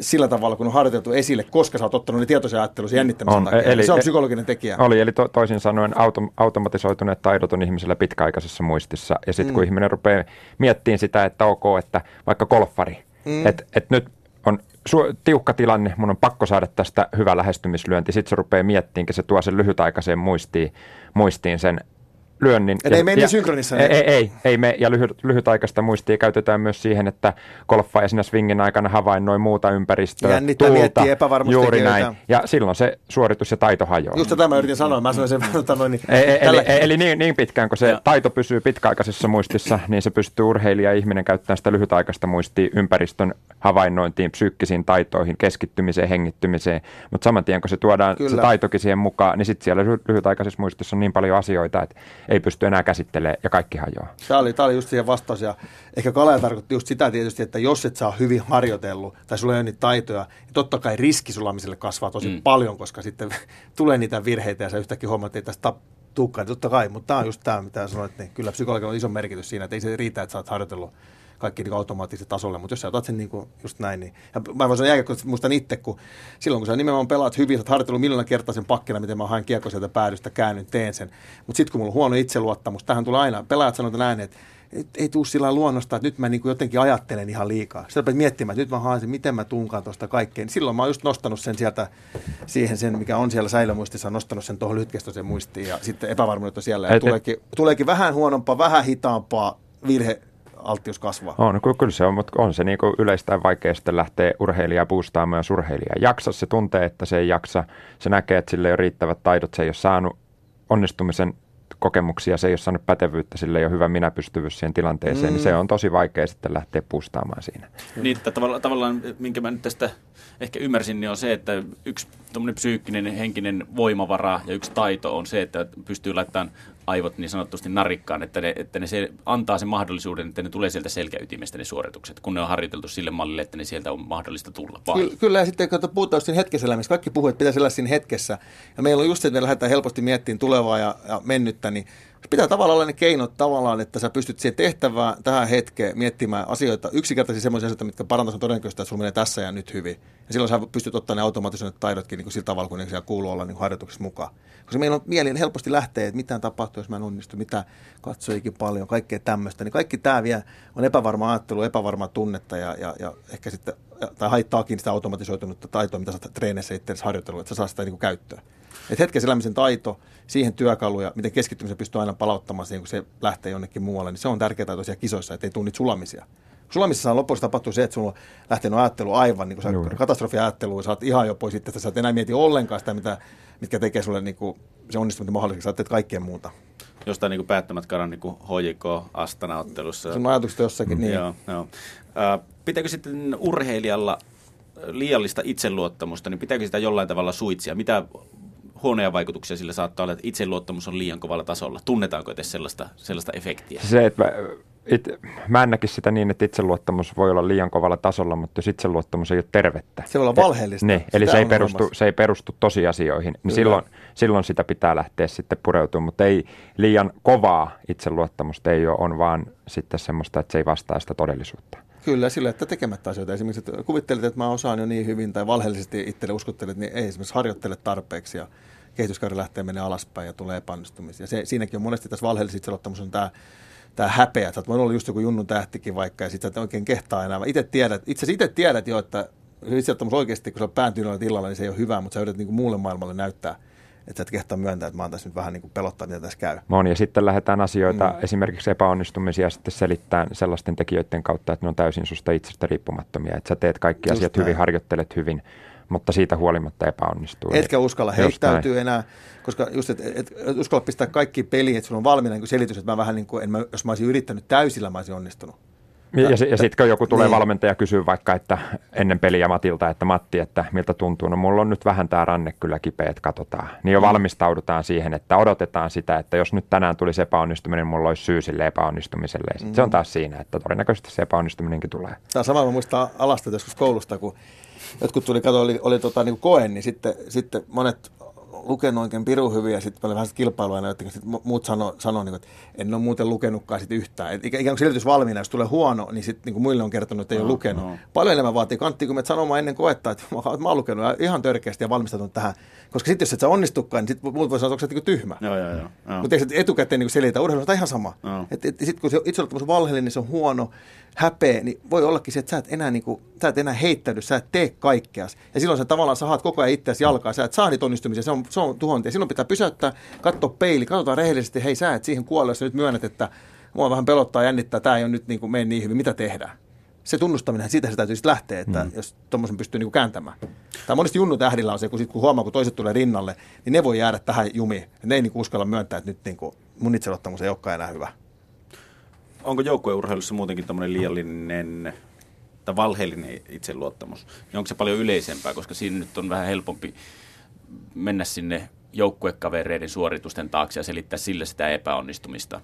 sillä tavalla, kun on harjoiteltu esille, koska sä oot ottanut ne tietoisen ajattelun jännittämisen on, takia. Eli, se on psykologinen tekijä. Oli, eli to, toisin sanoen auto, automatisoituneet taidot on ihmisellä pitkäaikaisessa muistissa. Ja sitten mm. kun ihminen rupeaa miettimään sitä, että ok, että vaikka golfari, mm. että et nyt on su- tiukka tilanne, mun on pakko saada tästä hyvä lähestymislyönti. Sitten se rupeaa miettimään, se tuo sen lyhytaikaiseen muistiin, muistiin sen lyönnin. Et ja, ei mene synkronissa. Ei, ei, ei, ei me, ja lyhyt, lyhytaikaista muistia käytetään myös siihen, että golfaaja siinä swingin aikana havainnoi muuta ympäristöä, Jännittä, tuulta, juuri näin. Ja silloin se suoritus ja taito hajoaa. Just tätä mä yritin sanoa, mä sanoin sen noin, niin, ei, eli, eli niin, niin pitkään, kun se ja. taito pysyy pitkäaikaisessa muistissa, niin se pystyy urheilija ja ihminen käyttämään sitä lyhytaikaista muistia ympäristön havainnointiin, psyykkisiin taitoihin, keskittymiseen, hengittymiseen. Mutta saman tien, kun se tuodaan Kyllä. se taitokin siihen mukaan, niin sitten siellä lyhytaikaisessa muistissa on niin paljon asioita, että ei pysty enää käsittelemään ja kaikki hajoaa. Tämä oli, tämä oli just siihen vastaus ja ehkä Kalaja tarkoitti just sitä tietysti, että jos et saa hyvin harjoitellut tai sulla ei ole niitä taitoja, niin totta kai riski sulamiselle kasvaa tosi mm. paljon, koska sitten tulee niitä virheitä ja sä yhtäkkiä huomaat, että tästä tukkaan. Totta kai, mutta tämä on just tämä, mitä sanoit, niin kyllä psykologilla on iso merkitys siinä, että ei se riitä, että sä oot harjoitellut kaikki niin automaattisesti tasolle, mutta jos sä otat sen niin kuin just näin, niin ja mä voin sanoa kun muistan itse, kun silloin kun sä nimenomaan pelaat hyvin, sä oot harjoitellut miljoona kertaa sen pakkina, miten mä haen kiekko sieltä päädystä, käännyn, teen sen, mutta sitten kun mulla on huono itseluottamus, tähän tulee aina, pelaajat sanoo näin, että ei, ei tule sillä luonnosta, että nyt mä niin kuin jotenkin ajattelen ihan liikaa. Sitten rupeat miettimään, että nyt mä haen sen, miten mä tunkaan tuosta kaikkeen. Silloin mä oon just nostanut sen sieltä siihen, sen, mikä on siellä säilömuistissa, nostanut sen tuohon lyhytkestoiseen muistiin ja sitten epävarmuutta siellä. Ja tuleekin, tuleekin vähän huonompaa, vähän hitaampaa virhe alttius kasvaa. On, kyllä se on, mutta on se niin yleistä vaikea sitten lähteä urheilijaa boostaamaan, jos urheilija jaksa. Se tuntee, että se ei jaksa. Se näkee, että sille ei ole riittävät taidot, se ei ole saanut onnistumisen kokemuksia, se ei ole saanut pätevyyttä, sille ei ole hyvä minäpystyvyys siihen tilanteeseen, mm. niin se on tosi vaikea sitten lähteä pustaamaan siinä. Niin, että tavallaan, tavallaan, minkä mä nyt tästä ehkä ymmärsin, niin on se, että yksi psyykkinen henkinen voimavara ja yksi taito on se, että pystyy laittamaan aivot niin sanottusti narikkaan, että ne, että ne se antaa sen mahdollisuuden, että ne tulee sieltä selkäytimestä ne suoritukset, kun ne on harjoiteltu sille mallille, että ne sieltä on mahdollista tulla. Vai? Kyllä, kyllä ja sitten kun puhutaan siinä hetkessä elämässä, kaikki puhuvat, että pitäisi olla siinä hetkessä. Ja meillä on just se, että me lähdetään helposti miettimään tulevaa ja, ja mennyttä, niin pitää tavallaan olla ne keinot tavallaan, että sä pystyt siihen tehtävään tähän hetkeen miettimään asioita, yksinkertaisia semmoisia asioita, mitkä parantaisivat todennäköistä, että sulla menee tässä ja nyt hyvin. Ja silloin sä pystyt ottamaan ne automaattiset taidotkin niin kuin sillä tavalla, kun ne siellä kuuluu olla niin harjoituksessa mukaan. Koska meillä on mieli helposti lähtee, että mitään tapahtuu, jos mä en onnistu, mitä katsoikin paljon, kaikkea tämmöistä. Niin kaikki tämä vielä on epävarma ajattelu, epävarmaa tunnetta ja, ja, ja ehkä sitten, tai haittaakin sitä automatisoitunutta taitoa, mitä sä treeneissä itse harjoitellut, että sä saa sitä niin kuin käyttöön. Et hetkessä elämisen taito, siihen työkaluja, miten keskittymisen pystyy aina palauttamaan siihen, kun se lähtee jonnekin muualle, niin se on tärkeää tosiaan kisoissa, että ei tule niitä sulamisia. Sulamisessa lopuksi tapahtuu se, että sulla on lähtenyt ajattelu aivan niin kuin katastrofiajattelu, ja sä oot ihan jo pois sitten, että sä et enää mieti ollenkaan sitä, mitä, mitkä tekee sulle niin kuin, se onnistuminen mahdolliseksi, sä teet kaikkea muuta. Jostain niin päättämät karan niin HJK Astana-ottelussa. Sun ajatukset jossakin, mm. niin. Joo, joo. Uh, pitääkö sitten urheilijalla liiallista itseluottamusta, niin pitääkö sitä jollain tavalla suitsia? Mitä huonoja vaikutuksia sillä saattaa olla, että itseluottamus on liian kovalla tasolla. Tunnetaanko edes sellaista, sellaista efektiä? Se, että mä, it, mä en näkisi sitä niin, että itseluottamus voi olla liian kovalla tasolla, mutta jos itseluottamus ei ole tervettä. Se voi olla valheellista. Ne, eli se ei, perustu, se ei perustu tosiasioihin. Niin silloin, silloin sitä pitää lähteä sitten pureutumaan, mutta ei liian kovaa itseluottamusta ei ole, on vaan sitten semmoista, että se ei vastaa sitä todellisuutta. Kyllä, sillä, että tekemättä asioita. Esimerkiksi, että kuvittelit, että mä osaan jo niin hyvin, tai valheellisesti itselle uskottelet, niin ei esimerkiksi harjoittele tarpeeksi, ja kehityskaari lähtee menee alaspäin ja tulee epäonnistumisia. Se, siinäkin on monesti tässä valheellisessa itseluottamus on tämä tämä häpeä, että voi olla just joku junnun tähtikin vaikka, ja sitten oikein kehtaa enää. Itse tiedät, itse asiassa itse tiedät jo, että itseluottamus oikeasti, kun sä pääntyy illalla, niin se ei ole hyvä, mutta sä yrität niin kuin muulle maailmalle näyttää, että sä et kehtaa myöntää, että mä oon tässä nyt vähän niin kuin pelottaa, mitä tässä käy. On, ja sitten lähdetään asioita, mm. esimerkiksi epäonnistumisia sitten selittämään sellaisten tekijöiden kautta, että ne on täysin susta itsestä riippumattomia, että sä teet kaikki Just asiat näin. hyvin, harjoittelet hyvin, mutta siitä huolimatta epäonnistuu. Etkä uskalla heittäytyä enää, koska just, et, et, et uskalla pistää kaikki peliin, että sulla on valmiina niin selitys, että mä vähän niin kuin, en mä, jos mä olisin yrittänyt täysillä, mä olisin onnistunut. Ja, ja, ja sitten kun joku tulee niin. valmentaja kysyy vaikka että ennen peliä Matilta, että Matti, että miltä tuntuu, no mulla on nyt vähän tämä ranne kyllä kipeä, että katsotaan. Niin jo mm. valmistaudutaan siihen, että odotetaan sitä, että jos nyt tänään tulisi epäonnistuminen, mulla olisi syy sille epäonnistumiselle. Mm. Se on taas siinä, että todennäköisesti se epäonnistuminenkin tulee. Tämä on sama, mä muistan alasta joskus koulusta, kun jotkut tuli, kato, oli, oli tota, niin koe, niin sitten, sitten monet lukenut oikein pirun hyvin ja sitten paljon vähän kilpailua aina, että sit muut sanoo, sano, niin että en ole muuten lukenutkaan sit yhtään. Et ikään kuin selitys valmiina, jos tulee huono, niin sitten niin muille on kertonut, että ei no, ole lukenut. No. Paljon enemmän vaatii kantti, kun sanomaan ennen koetta, että mä, mä oon lukenut ihan törkeästi ja valmistautunut tähän. Koska sitten jos et sä onnistukaan, niin sitten muut voi sanoa, että niin tyhmä. Joo, joo, joo. Mutta eikö etukäteen niin selitä, urheilu on ihan sama. Et, sitten kun se itseluottamus on valheellinen, niin se on huono, häpeä, niin voi ollakin se, että sä et enää, niin kuin, sä et enää heittäydy, sä et tee kaikkea. Ja silloin sä tavallaan saat koko ajan itseäsi jalkaa, sä et saa niitä onnistumisia, se on, se on tuhonti. Ja silloin pitää pysäyttää, katsoa peili, katsotaan rehellisesti, hei sä et siihen kuolle, jos nyt myönnät, että mua vähän pelottaa, jännittää, tämä ei ole nyt niin kuin, mene niin hyvin, mitä tehdään? Se tunnustaminen, siitä se täytyy sitten lähteä, että mm. jos tuommoisen pystyy niin kuin kääntämään. Tai monesti junnutähdillä on se, kun, sit, kun huomaa, kun toiset tulee rinnalle, niin ne voi jäädä tähän jumiin. Ne ei niin kuin uskalla myöntää, että nyt niin kuin, mun itseluottamus ei olekaan enää hyvä onko joukkueurheilussa muutenkin tämmöinen liiallinen tai valheellinen itseluottamus, niin onko se paljon yleisempää, koska siinä nyt on vähän helpompi mennä sinne joukkuekavereiden suoritusten taakse ja selittää sillä sitä epäonnistumista.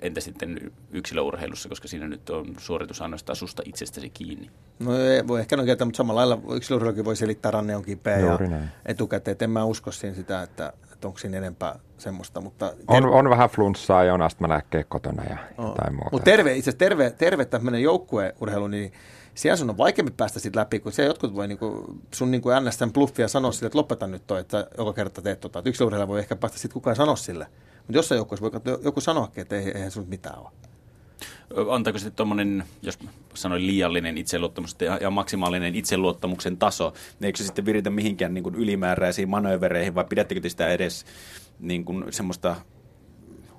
Entä sitten yksilöurheilussa, koska siinä nyt on suoritus ainoastaan susta itsestäsi kiinni? No ei, voi ehkä noin mutta samalla lailla yksilöurheilukin voi selittää ranne on kipeä ja etukäteen. Et en mä usko siihen sitä, että että onko siinä enempää semmoista. Mutta on, on vähän flunssaa ja on astmalääkkeet kotona ja jotain muuta. Mutta terve, itse asiassa terve, terve tämmöinen joukkueurheilu, niin siellä sun on vaikeampi päästä siitä läpi, kun siellä jotkut voi niinku, sun niinku NSN bluffia sanoa sille, että lopeta nyt toi, että joka kerta teet tota. Että yksi urheilija voi ehkä päästä sitten kukaan sanoa sille. Mutta jossain joukkueessa voi joku sanoakin, että ei, eihän sun mitään ole. Antaako sitten tuommoinen, jos sanoin liiallinen itseluottamus ja, ja maksimaalinen itseluottamuksen taso, niin eikö se sitten viritä mihinkään niin kuin ylimääräisiin manöövereihin vai pidättekö te sitä edes niin kuin semmoista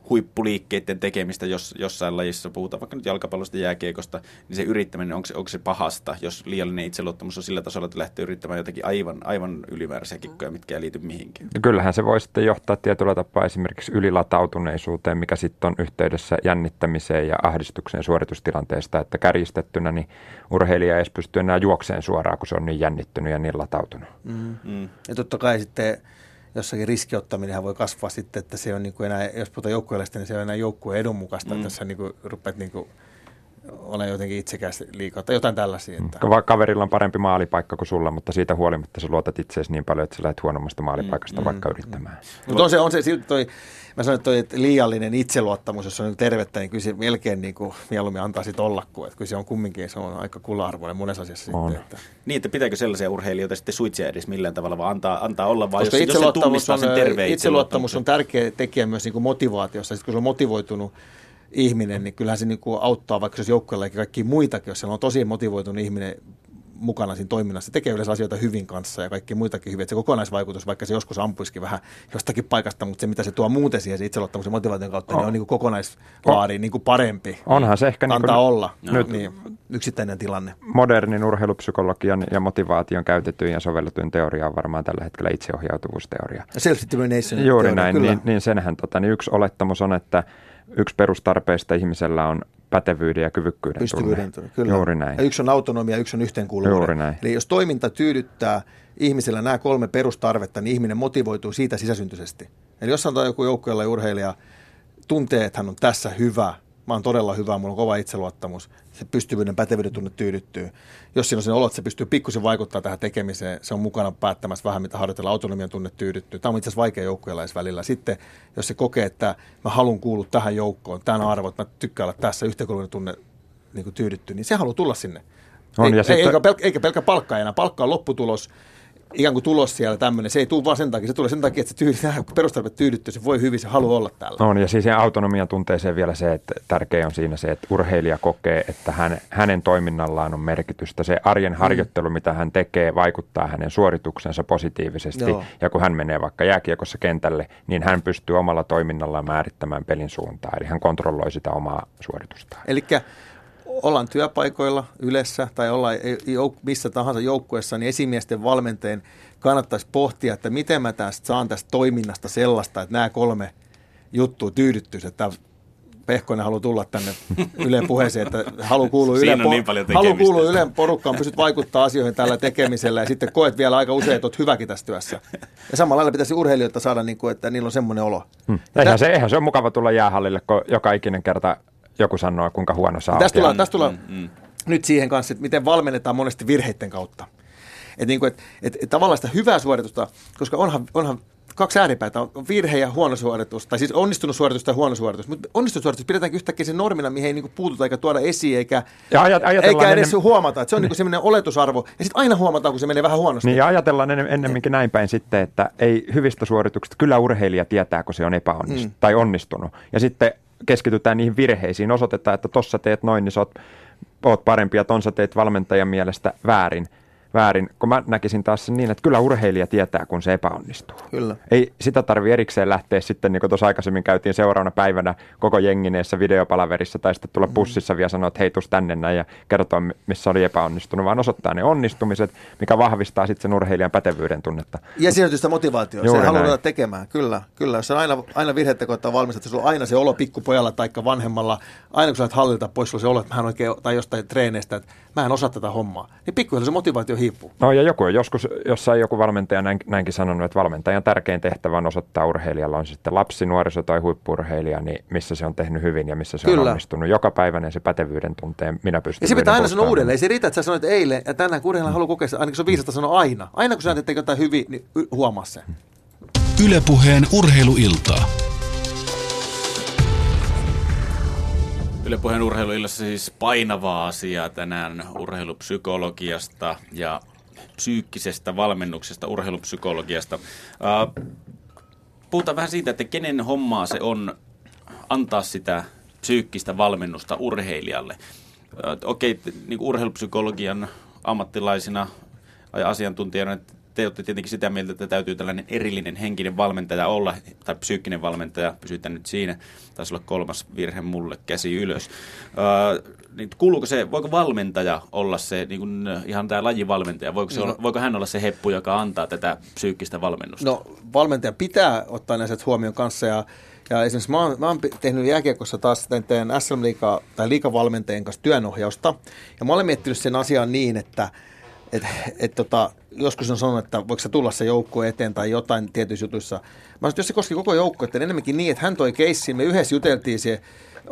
huippuliikkeiden tekemistä jos, jossain lajissa, puhutaan vaikka nyt jalkapallosta jääkiekosta, niin se yrittäminen, onko se, onko se pahasta, jos liiallinen itseluottamus on sillä tasolla, että lähtee yrittämään jotakin aivan, aivan ylimääräisiä kikkoja, mitkä ei liity mihinkään. Kyllähän se voi sitten johtaa tietyllä tapaa esimerkiksi ylilatautuneisuuteen, mikä sitten on yhteydessä jännittämiseen ja ahdistukseen suoritustilanteesta, että kärjistettynä niin urheilija ei edes pysty enää juokseen suoraan, kun se on niin jännittynyt ja niin latautunut. Mm. Mm. Ja totta kai sitten jossakin riskiottaminen voi kasvaa sitten, että se on niin kuin enää, jos puhutaan joukkueellista, niin se on enää joukkueen edun mukaista, mm. että sä niin kuin rupeat niin kuin ole jotenkin itsekäs liikaa tai jotain tällaisia. Että... Mm. Kaverilla on parempi maalipaikka kuin sulla, mutta siitä huolimatta sä luotat itseesi niin paljon, että sä lähdet huonommasta maalipaikasta mm. vaikka yrittämään. Mm. Mutta on se, on se silti toi, mä sanoin, että, toi, että liiallinen itseluottamus, jos on tervettä, niin kyllä se melkein niin kuin mieluummin antaa sit olla, kun että kyllä se on kumminkin se on aika kula-arvoinen monessa asiassa. On. Sitten, että... Niin, että pitääkö sellaisia urheilijoita sitten suitsia edes millään tavalla, vaan antaa, antaa olla, vaan Koska jos, itseluottamus, jos on, sen itseluottamus on tärkeä tekijä myös niin kuin motivaatiossa. Sitten kun se on motivoitunut ihminen, niin kyllähän se niin kuin auttaa, vaikka olisi joukkueella ja kaikki muitakin, jos siellä on tosi motivoitunut ihminen mukana siinä toiminnassa. Se tekee yleensä asioita hyvin kanssa ja kaikki muitakin hyvin. Että se kokonaisvaikutus, vaikka se joskus ampuisikin vähän jostakin paikasta, mutta se mitä se tuo muuten siihen se itseluottamuksen motivaation kautta, on. niin on niin kuin kokonaislaari niin kuin parempi. Onhan se ehkä niin kuin olla no. nyt, niin, yksittäinen tilanne. Modernin urheilupsykologian ja motivaation käytettyyn ja sovelletun teoria on varmaan tällä hetkellä itseohjautuvuusteoria. Self-determination Juuri teoria, näin, kyllä. niin, niin senhän tota, niin yksi olettamus on, että yksi perustarpeista ihmisellä on pätevyyden ja kyvykkyyden Pystyvyyden tunne. Kyllä. Juuri näin. Ja yksi on autonomia, yksi on yhteenkuuluvuuden. Juuri näin. Eli jos toiminta tyydyttää ihmisellä nämä kolme perustarvetta, niin ihminen motivoituu siitä sisäsyntyisesti. Eli jos sanotaan joku joukkueella urheilija tuntee, että hän on tässä hyvä, mä oon todella hyvä, mulla on kova itseluottamus, se pystyvyyden, pätevyyden tunne tyydyttyy. Jos siinä on sen olo, että se pystyy pikkusen vaikuttaa tähän tekemiseen, se on mukana päättämässä vähän, mitä harjoitella, autonomian tunne tyydyttyy. Tämä on itse asiassa vaikea joukkueella välillä. Sitten, jos se kokee, että mä haluan kuulua tähän joukkoon, tämän arvot, mä tykkään olla tässä, yhteenkuuluvuuden tunne niin tyydyttyy, niin se haluaa tulla sinne. On, ei, ja sitten... eikä, pelkkä, eikä pelkkä palkka enää. Palkka on lopputulos ikään kuin tulos siellä tämmöinen. Se ei tule vaan sen takia, se tulee sen takia, että se tyydy, perustarve tyydyttyy, se voi hyvin, se haluaa olla täällä. On, ja siis autonomian tunteeseen vielä se, että tärkeä on siinä se, että urheilija kokee, että hän, hänen toiminnallaan on merkitystä. Se arjen mm. harjoittelu, mitä hän tekee, vaikuttaa hänen suorituksensa positiivisesti. Joo. Ja kun hän menee vaikka jääkiekossa kentälle, niin hän pystyy omalla toiminnallaan määrittämään pelin suuntaa. Eli hän kontrolloi sitä omaa suoritustaan. Eli ollaan työpaikoilla yleensä tai ollaan jouk- missä tahansa joukkueessa, niin esimiesten valmentajien kannattaisi pohtia, että miten mä tästä saan tästä toiminnasta sellaista, että nämä kolme juttua tyydyttyisi, että Pehkonen haluaa tulla tänne Ylen puheeseen, että haluaa kuulua Ylen, po- niin halu kuulua Ylen porukkaan, pystyt vaikuttaa asioihin tällä tekemisellä ja sitten koet vielä aika usein, että olet hyväkin tässä työssä. Ja samalla lailla pitäisi urheilijoita saada, niin kuin, että niillä on semmoinen olo. Hmm. Eihän, se, eihän se ole mukava tulla jäähallille, kun joka ikinen kerta joku sanoo, kuinka huono saa. Tästä tullaan, tästä tullaan mm, mm. nyt siihen kanssa, että miten valmennetaan monesti virheiden kautta. Että niin kuin, et, et, et tavallaan sitä hyvää suoritusta, koska onhan, onhan kaksi ääripäätä, on virhe ja huono suoritus, tai siis onnistunut suoritus tai huono suoritus, mutta onnistunut suoritus pidetään yhtäkkiä sen normina, mihin ei niin puututa eikä tuoda esiin, eikä, ja ajat, eikä edes ennen... huomata, että se on niin. niin semmoinen oletusarvo, ja sitten aina huomataan, kun se menee vähän huonosti. Niin, ja ajatellaan ennen, ennemminkin näin päin sitten, että ei hyvistä suorituksista, kyllä urheilija tietää, kun se on epäonnistunut mm. tai onnistunut, ja sitten keskitytään niihin virheisiin, osoitetaan, että tossa teet noin, niin sä oot, oot parempi ja ton sä teet valmentajan mielestä väärin väärin, kun mä näkisin taas sen niin, että kyllä urheilija tietää, kun se epäonnistuu. Kyllä. Ei sitä tarvi erikseen lähteä sitten, niin kuin tuossa aikaisemmin käytiin seuraavana päivänä koko jengineessä videopalaverissa tai sitten tulla mm. bussissa vielä sanoa, että hei, tus tänne näin ja kertoa, missä oli epäonnistunut, vaan osoittaa ne onnistumiset, mikä vahvistaa sitten sen urheilijan pätevyyden tunnetta. Ja siirrytystä motivaatioon. Se haluaa tekemään, kyllä. kyllä. Jos on aina, aina virheitä koittaa valmistaa, että sulla on aina se olo pikkupojalla tai vanhemmalla, aina kun sä hallita pois, sulla se olo, että mä oikein, tai jostain treeneistä, että mä en osaa tätä hommaa. Niin pikkuhiljaa se motivaatio hiipuu. No ja joku on joskus jossain joku valmentaja näin, näinkin sanonut, että valmentajan tärkein tehtävä on osoittaa urheilijalla on sitten lapsi, nuoriso tai huippurheilija, niin missä se on tehnyt hyvin ja missä se Kyllä. on onnistunut. Joka päivä se pätevyyden tunteen minä pystyn. Ja se pitää aina sanoa uudelleen. Ei se riitä, että sä sanoit eilen ja tänään kun urheilija haluaa kokea, ainakin se on viisasta sanoa aina. Aina kun sä näet, että jotain hyvin, niin huomaa se. Ylepuheen urheiluiltaa. Yle urheiluillassa siis painavaa asiaa tänään urheilupsykologiasta ja psyykkisestä valmennuksesta, urheilupsykologiasta. Puhutaan vähän siitä, että kenen hommaa se on antaa sitä psyykkistä valmennusta urheilijalle. Okei, niin urheilupsykologian ammattilaisina ja asiantuntijana te olette tietenkin sitä mieltä, että täytyy tällainen erillinen henkinen valmentaja olla, tai psyykkinen valmentaja, pysytään nyt siinä, taisi olla kolmas virhe mulle, käsi ylös. Öö, niin kuuluuko se, voiko valmentaja olla se, niin kuin ihan tämä lajivalmentaja, voiko, se no, olla, voiko hän olla se heppu, joka antaa tätä psyykkistä valmennusta? No valmentaja pitää ottaa näiset huomioon kanssa, ja ja esimerkiksi mä oon, mä oon tehnyt jääkiekossa taas tämän SM Liiga, tai liikavalmentajien kanssa työnohjausta. Ja mä olen miettinyt sen asian niin, että et, et tota, joskus on sanonut, että voiko se tulla se joukko eteen tai jotain tietyissä jutuissa. Mä sanoin, että jos se koski koko joukko, että enemmänkin niin, että hän toi keissiin, me yhdessä juteltiin se,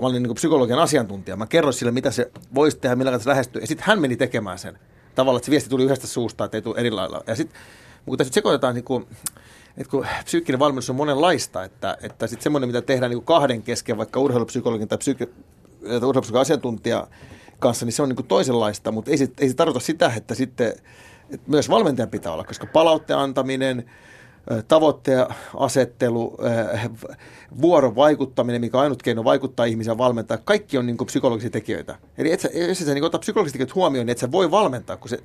mä olin niin psykologian asiantuntija, mä kerroin sille, mitä se voisi tehdä, millä se lähestyy, ja sitten hän meni tekemään sen. Tavallaan, että se viesti tuli yhdestä suusta, että ei tule eri lailla. Ja sitten, kun tässä sekoitetaan niin kuin, että kun psyykkinen valmennus on monenlaista, että, että sitten semmoinen, mitä tehdään niin kahden kesken, vaikka urheilupsykologin tai psyyk- urheilupsykologin asiantuntija kanssa, niin se on niin kuin toisenlaista, mutta ei se, ei se tarkoita sitä, että sitten että myös valmentajan pitää olla, koska palautteen antaminen, tavoitteen asettelu, vuorovaikuttaminen, mikä on ainut keino vaikuttaa ihmisiä valmentaa, kaikki on niin kuin psykologisia tekijöitä. Eli et sä, jos sä niin ottaa psykologiset tekijät huomioon, niin et sä voi valmentaa, kun se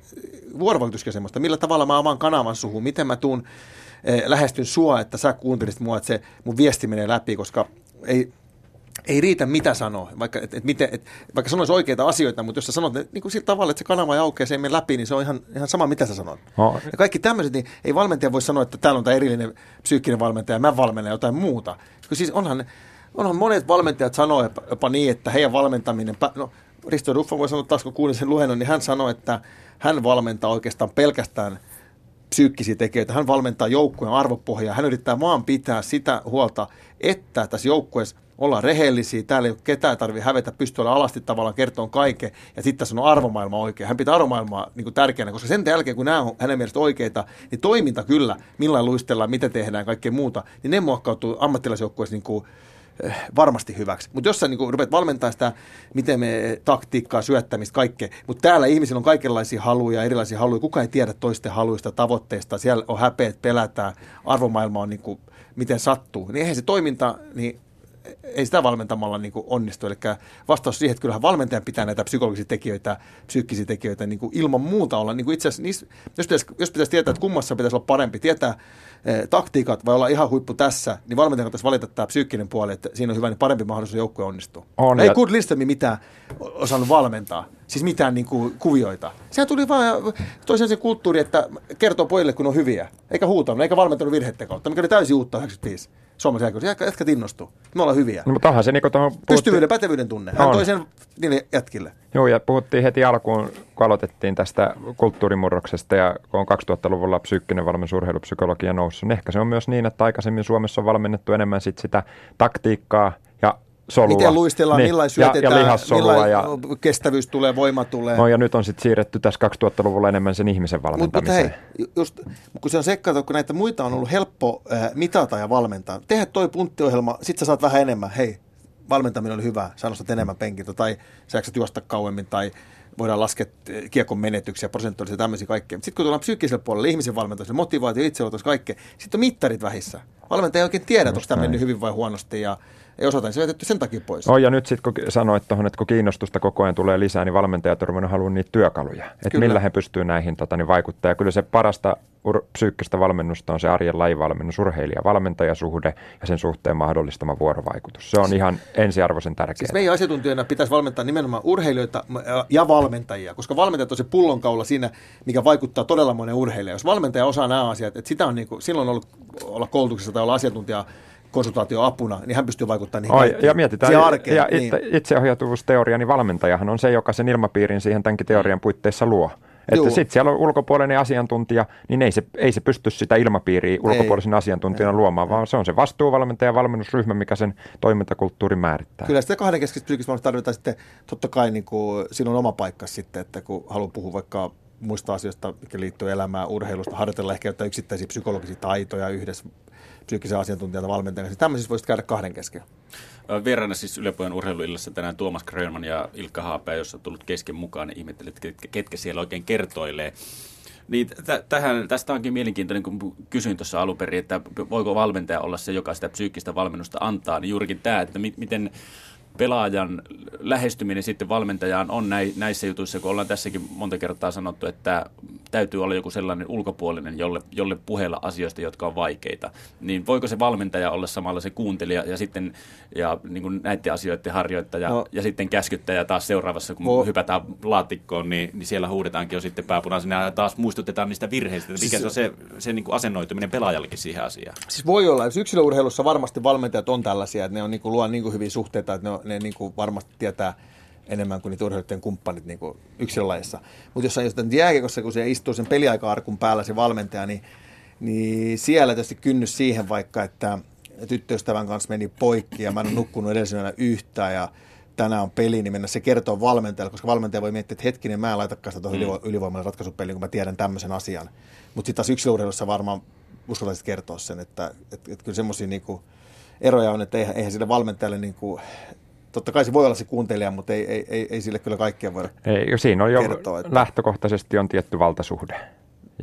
vuorovaikutuskin on semmoista, millä tavalla mä avaan kanavan suhun, miten mä tuun lähestyn sua, että sä kuuntelisit mua, että se mun viesti menee läpi, koska ei, ei riitä mitä sanoo, vaikka, et, et, miten, et, vaikka sanoisi oikeita asioita, mutta jos sä sanot niin kuin sillä tavalla, että se kanava ei aukea, se ei mene läpi, niin se on ihan, ihan sama, mitä sä sanot. Oh. Ja kaikki tämmöiset, niin ei valmentaja voi sanoa, että täällä on tämä erillinen psyykkinen valmentaja, mä valmenen jotain muuta. Kun siis onhan, onhan monet valmentajat sanoo jopa, jopa niin, että heidän valmentaminen, no Risto Ruffa voi sanoa taas, kun kuulin sen luennon, niin hän sanoi, että hän valmentaa oikeastaan pelkästään psyykkisiä tekijöitä. Hän valmentaa joukkueen arvopohjaa. Hän yrittää vaan pitää sitä huolta, että tässä joukkueessa ollaan rehellisiä, täällä ei ole ketään tarvitse hävetä, pystyä olla alasti tavallaan kertoon kaiken, ja sitten tässä on arvomaailma oikein. Hän pitää arvomaailmaa niin kuin tärkeänä, koska sen jälkeen, kun nämä on hänen mielestä oikeita, niin toiminta kyllä, millä luistellaan, mitä tehdään, kaikkea muuta, niin ne muokkautuu ammattilaisjoukkueessa niin kuin, eh, varmasti hyväksi. Mutta jos sä niin rupeat valmentaa sitä, miten me taktiikkaa, syöttämistä, kaikkea, mutta täällä ihmisillä on kaikenlaisia haluja, erilaisia haluja, kukaan ei tiedä toisten haluista, tavoitteista, siellä on häpeät, pelätään, arvomaailma on niin kuin, miten sattuu, niin eihän se toiminta, niin ei sitä valmentamalla niin kuin onnistu. Eli vastaus siihen, että kyllähän valmentajan pitää näitä psykologisia tekijöitä, psyykkisiä tekijöitä niin kuin ilman muuta olla. Niin kuin itse asiassa, niissä, jos, pitäisi, jos pitäisi tietää, että kummassa pitäisi olla parempi, tietää eh, taktiikat vai olla ihan huippu tässä, niin valmentajan kannattaisi valita tämä psyykkinen puoli, että siinä on hyvä, niin parempi mahdollisuus joukkue onnistuu. On, ei ja... Good Listemi mitään osannut valmentaa, siis mitään niin kuin, kuvioita. Sehän tuli vaan toisen se kulttuuri, että kertoo pojille, kun on hyviä, eikä huutanut, eikä valmentanut virheiden kautta, mikä oli täysin uutta 95 suomalaisen. Jätkä, jätkät innostuu. Me ollaan hyviä. No, mutta onhan se niin kuin tuohon... Puhuttiin... Pystyvyyden, pätevyyden tunne. Hän on. toi sen niille jätkille. Joo, ja puhuttiin heti alkuun, kun aloitettiin tästä kulttuurimurroksesta ja kun on 2000-luvulla psyykkinen valmennus urheilupsykologia noussut, niin ehkä se on myös niin, että aikaisemmin Suomessa on valmennettu enemmän sit sitä taktiikkaa solua. Miten luistellaan, niin, millainen syötetään, ja, ja ja, kestävyys tulee, voima tulee. No ja nyt on sitten siirretty tässä 2000-luvulla enemmän sen ihmisen valmentamiseen. Mutta hei, just, kun se on sekka, kun näitä muita on ollut helppo äh, mitata ja valmentaa. Tehdä toi punttiohjelma, sit sä saat vähän enemmän. Hei, valmentaminen oli hyvä, sä nostat enemmän penkiltä tai sä jaksat juosta kauemmin tai voidaan laskea kiekon menetyksiä, prosentuaalisia tämmöisiä kaikkea. Sitten kun tullaan psyykkiselle puolelle, ihmisen valmentamiselle, motivaatio, itseotos, kaikkea, sitten on mittarit vähissä. Valmentaja ei oikein tiedä, onko tämä mennyt hyvin vai huonosti ja ei osata, niin se jätetty sen takia pois. Oh, ja nyt sitten kun sanoit tuohon, että kun kiinnostusta koko ajan tulee lisää, niin valmentajat on haluaa niitä työkaluja. Että millä he pystyvät näihin tota, niin vaikuttaa. Ja kyllä se parasta ur- psyykkistä valmennusta on se arjen lajivalmennus, urheilija-valmentajasuhde ja sen suhteen mahdollistama vuorovaikutus. Se on ihan ensiarvoisen tärkeää. Siis meidän asiantuntijoina pitäisi valmentaa nimenomaan urheilijoita ja valmentajia, koska valmentajat on se pullonkaula siinä, mikä vaikuttaa todella monen urheilija. Jos valmentaja osaa nämä asiat, että sitä on niin kuin, silloin ollut olla koulutuksessa tai olla asiantuntija konsultaatioapuna, niin hän pystyy vaikuttamaan niihin Oi, Ja mietitään, arkeen, ja niin. itseohjautuvuusteoria, niin valmentajahan on se, joka sen ilmapiirin siihen tämänkin teorian puitteissa luo. Että sitten siellä on ulkopuolinen asiantuntija, niin ei se, ei se pysty sitä ilmapiiriä ulkopuolisen ei. asiantuntijana ei. luomaan, vaan se on se vastuuvalmentaja valmennusryhmä, mikä sen toimintakulttuurin määrittää. Kyllä sitä kahdenkeskistä psyykistä tarvitaan sitten totta kai niin kuin, siinä on oma paikka sitten, että kun haluaa puhua vaikka muista asioista, mikä liittyy elämään, urheilusta, harjoitella ehkä jotain yksittäisiä psykologisia taitoja yhdessä psyykkisen asiantuntijan valmentajan kanssa. Tämmöisissä voisi käydä kahden kesken. Vieraana siis Ylepojan urheiluillassa tänään Tuomas Grönman ja Ilkka Haapea, jossa on tullut kesken mukaan, niin ihmettelet, ketkä, ketkä siellä oikein kertoilee. Niin tähän, tästä onkin mielenkiintoinen, kun kysyin tuossa alun perin, että voiko valmentaja olla se, joka sitä psyykkistä valmennusta antaa, niin juurikin tämä, että mi- miten pelaajan lähestyminen sitten valmentajaan on näissä jutuissa, kun ollaan tässäkin monta kertaa sanottu, että täytyy olla joku sellainen ulkopuolinen, jolle, jolle puheella asioista, jotka on vaikeita. Niin voiko se valmentaja olla samalla se kuuntelija ja sitten ja niin kuin näiden asioiden harjoittaja no. ja sitten käskyttäjä taas seuraavassa, kun oh. hypätään laatikkoon, niin, niin siellä huudetaankin jo sitten pääpunaisena ja taas muistutetaan niistä virheistä. Mikä siis, se on se, se niin kuin asennoituminen pelaajallekin siihen asiaan? Siis voi olla. Jos yksilöurheilussa varmasti valmentajat on tällaisia, että ne on niin kuin, luo niin kuin hyviä suhteita, että ne, on, ne niin kuin varmasti tietää enemmän kuin niitä urheilijoiden kumppanit niin kuin yksilölajissa. Mutta jos on jostain jääkiekossa, kun se istuu sen peliaika-arkun päällä se valmentaja, niin, niin siellä tietysti kynnys siihen vaikka, että tyttöystävän kanssa meni poikki ja mä en ole nukkunut edellisenä yhtään ja tänään on peli, niin mennä se kertoo valmentajalle, koska valmentaja voi miettiä, että hetkinen, mä en laitakaan sitä tuohon mm. ylivoimalle ratkaisupeliin, kun mä tiedän tämmöisen asian. Mutta sitten taas yksilöurheilussa varmaan uskaltaisit kertoa sen, että, että, että kyllä semmoisia niinku eroja on, että eihän, eihän sille valmentajalle niinku totta kai se voi olla se kuuntelija, mutta ei, ei, ei, ei sille kyllä kaikkea voida ei, Siinä on jo kertoa, että... lähtökohtaisesti on tietty valtasuhde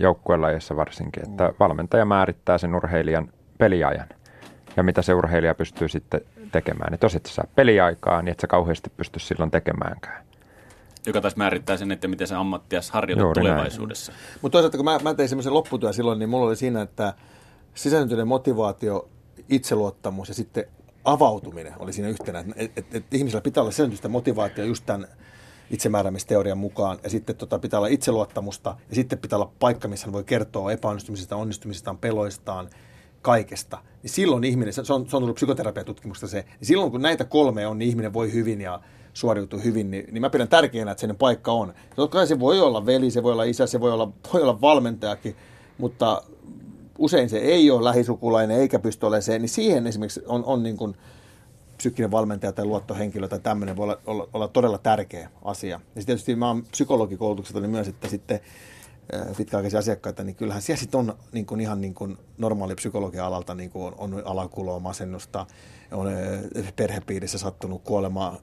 joukkuelajeissa varsinkin, että mm. valmentaja määrittää sen urheilijan peliajan ja mitä se urheilija pystyy sitten tekemään. Että jos et saa peliaikaa, niin et sä kauheasti pysty silloin tekemäänkään. Joka taas määrittää sen, että miten se ammattias harjoittaa tulevaisuudessa. Mutta toisaalta kun mä, mä tein semmoisen lopputyön silloin, niin mulla oli siinä, että sisääntyinen motivaatio, itseluottamus ja sitten avautuminen oli siinä yhtenä. Että et, et, et ihmisellä pitää olla selvitystä motivaatio just tämän itsemääräämisteorian mukaan, ja sitten tota, pitää olla itseluottamusta, ja sitten pitää olla paikka, missä hän voi kertoa epäonnistumisista, onnistumisistaan, peloistaan, kaikesta. Niin silloin ihminen, se on, se on tullut psykoterapiatutkimusta se, niin silloin kun näitä kolme on, niin ihminen voi hyvin ja suoriutuu hyvin, niin, niin mä pidän tärkeänä, että sen paikka on. Totta kai se voi olla veli, se voi olla isä, se voi olla, voi olla valmentajakin, mutta usein se ei ole lähisukulainen eikä pysty olemaan se, niin siihen esimerkiksi on, on niin kuin psyykkinen valmentaja tai luottohenkilö tai tämmöinen voi olla, olla, olla todella tärkeä asia. Ja tietysti mä oon psykologikoulutukselta niin myös, että sitten pitkäaikaisia asiakkaita, niin kyllähän siellä sitten on niin kuin ihan niin kuin normaali psykologian alalta niin kuin on, on alakuloa, masennusta, on perhepiirissä sattunut kuolema,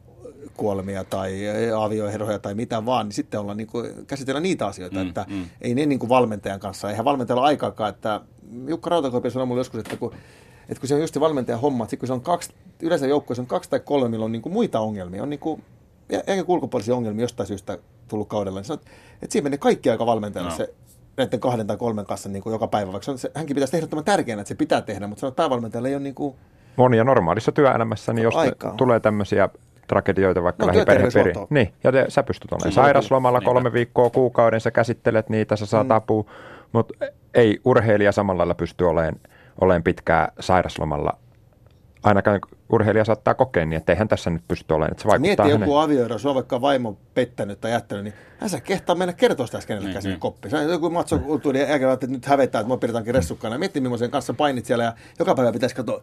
kuolemia tai avioeroja tai mitä vaan, niin sitten ollaan niin kuin, käsitellä niitä asioita, mm, että mm. ei ne niin kuin valmentajan kanssa, eihän valmentajalla aikaakaan, että Jukka Rautakorpi sanoi mulle joskus, että kun, että kun se on just valmentajan homma, että kun se on kaksi, yleensä joukkueessa on kaksi tai kolme, millä on niin kuin muita ongelmia, on niin kuin, eikä ulkopuolisia ongelmia jostain syystä tullut kaudella, niin sanot, että siinä menee kaikki aika valmentajalle no. se näiden kahden tai kolmen kanssa niin kuin joka päivä, vaikka se, hänkin pitäisi tehdä tämän tärkeänä, että se pitää tehdä, mutta sanot, että päävalmentajalle ei ole niin kuin... Monia normaalissa työelämässä, niin jos aikaa. tulee tämmöisiä tragedioita vaikka no, lähiperheperi. Niin, ja te, sä pystyt olemaan sairaslomalla kolme viikkoa kuukauden, sä käsittelet niitä, sä saat mm. apua, mutta ei urheilija samalla lailla pysty olemaan, olemaan pitkää sairaslomalla ainakaan urheilija saattaa kokea niin, että eihän tässä nyt pysty olemaan. Että se vaikuttaa Mieti joku avioero, se on vaikka vaimo pettänyt tai jättänyt, niin hän saa kehtaa mennä kertoa sitä kenellekään sinne koppiin. Se on joku matso kulttuuri ja että nyt hävetää, että mua pidetäänkin ressukkana. Mieti, millaisen kanssa painit siellä ja joka päivä pitäisi katsoa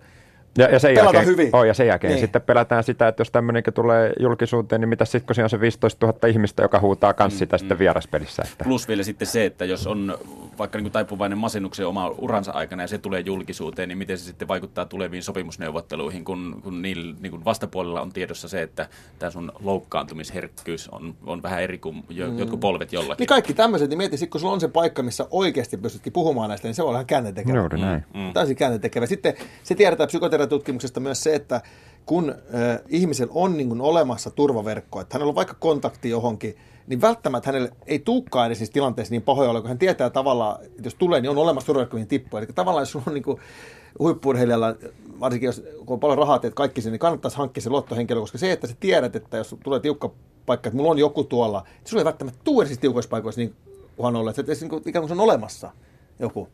ja, ja sen jälkeen, hyvin. Oh, ja sen jälkeen niin. sitten pelätään sitä, että jos tämmöinenkin tulee julkisuuteen, niin mitä sitten, kun siinä on se 15 000 ihmistä, joka huutaa kans mm, sitä mm, sitten vieraspelissä. Että. Plus vielä sitten se, että jos on vaikka niin kuin taipuvainen masennuksen oma uransa aikana ja se tulee julkisuuteen, niin miten se sitten vaikuttaa tuleviin sopimusneuvotteluihin, kun, kun niillä niin kuin vastapuolella on tiedossa se, että tämä sun loukkaantumisherkkyys on, on vähän eri kuin jo, mm. jotkut polvet jollakin. Niin kaikki tämmöiset, niin mieti, kun sulla on se paikka, missä oikeasti pystytkin puhumaan näistä, niin se on vähän käännetekevä. Joo, näin. Mm. Täysin käännetekevä. Sitten se tiedetään psykoterapiatutkimuksesta myös se, että kun äh, ihmisellä on niin kuin olemassa turvaverkko, että hänellä on vaikka kontakti johonkin, niin välttämättä hänelle ei tulekaan edes niissä tilanteissa niin pahoja olla, kun hän tietää tavallaan, että jos tulee, niin on olemassa turvaverkko, mihin tippuu. Eli tavallaan jos on niin kuin huippurheilijalla, varsinkin jos kun on paljon rahaa, teet kaikki sen, niin kannattaisi hankkia se luottohenkilö, koska se, että sä tiedät, että jos tulee tiukka paikka, että mulla on joku tuolla, että sulla ei välttämättä tule edes tiukoissa paikoissa niin uhan että se, niin ikään kuin se on olemassa joku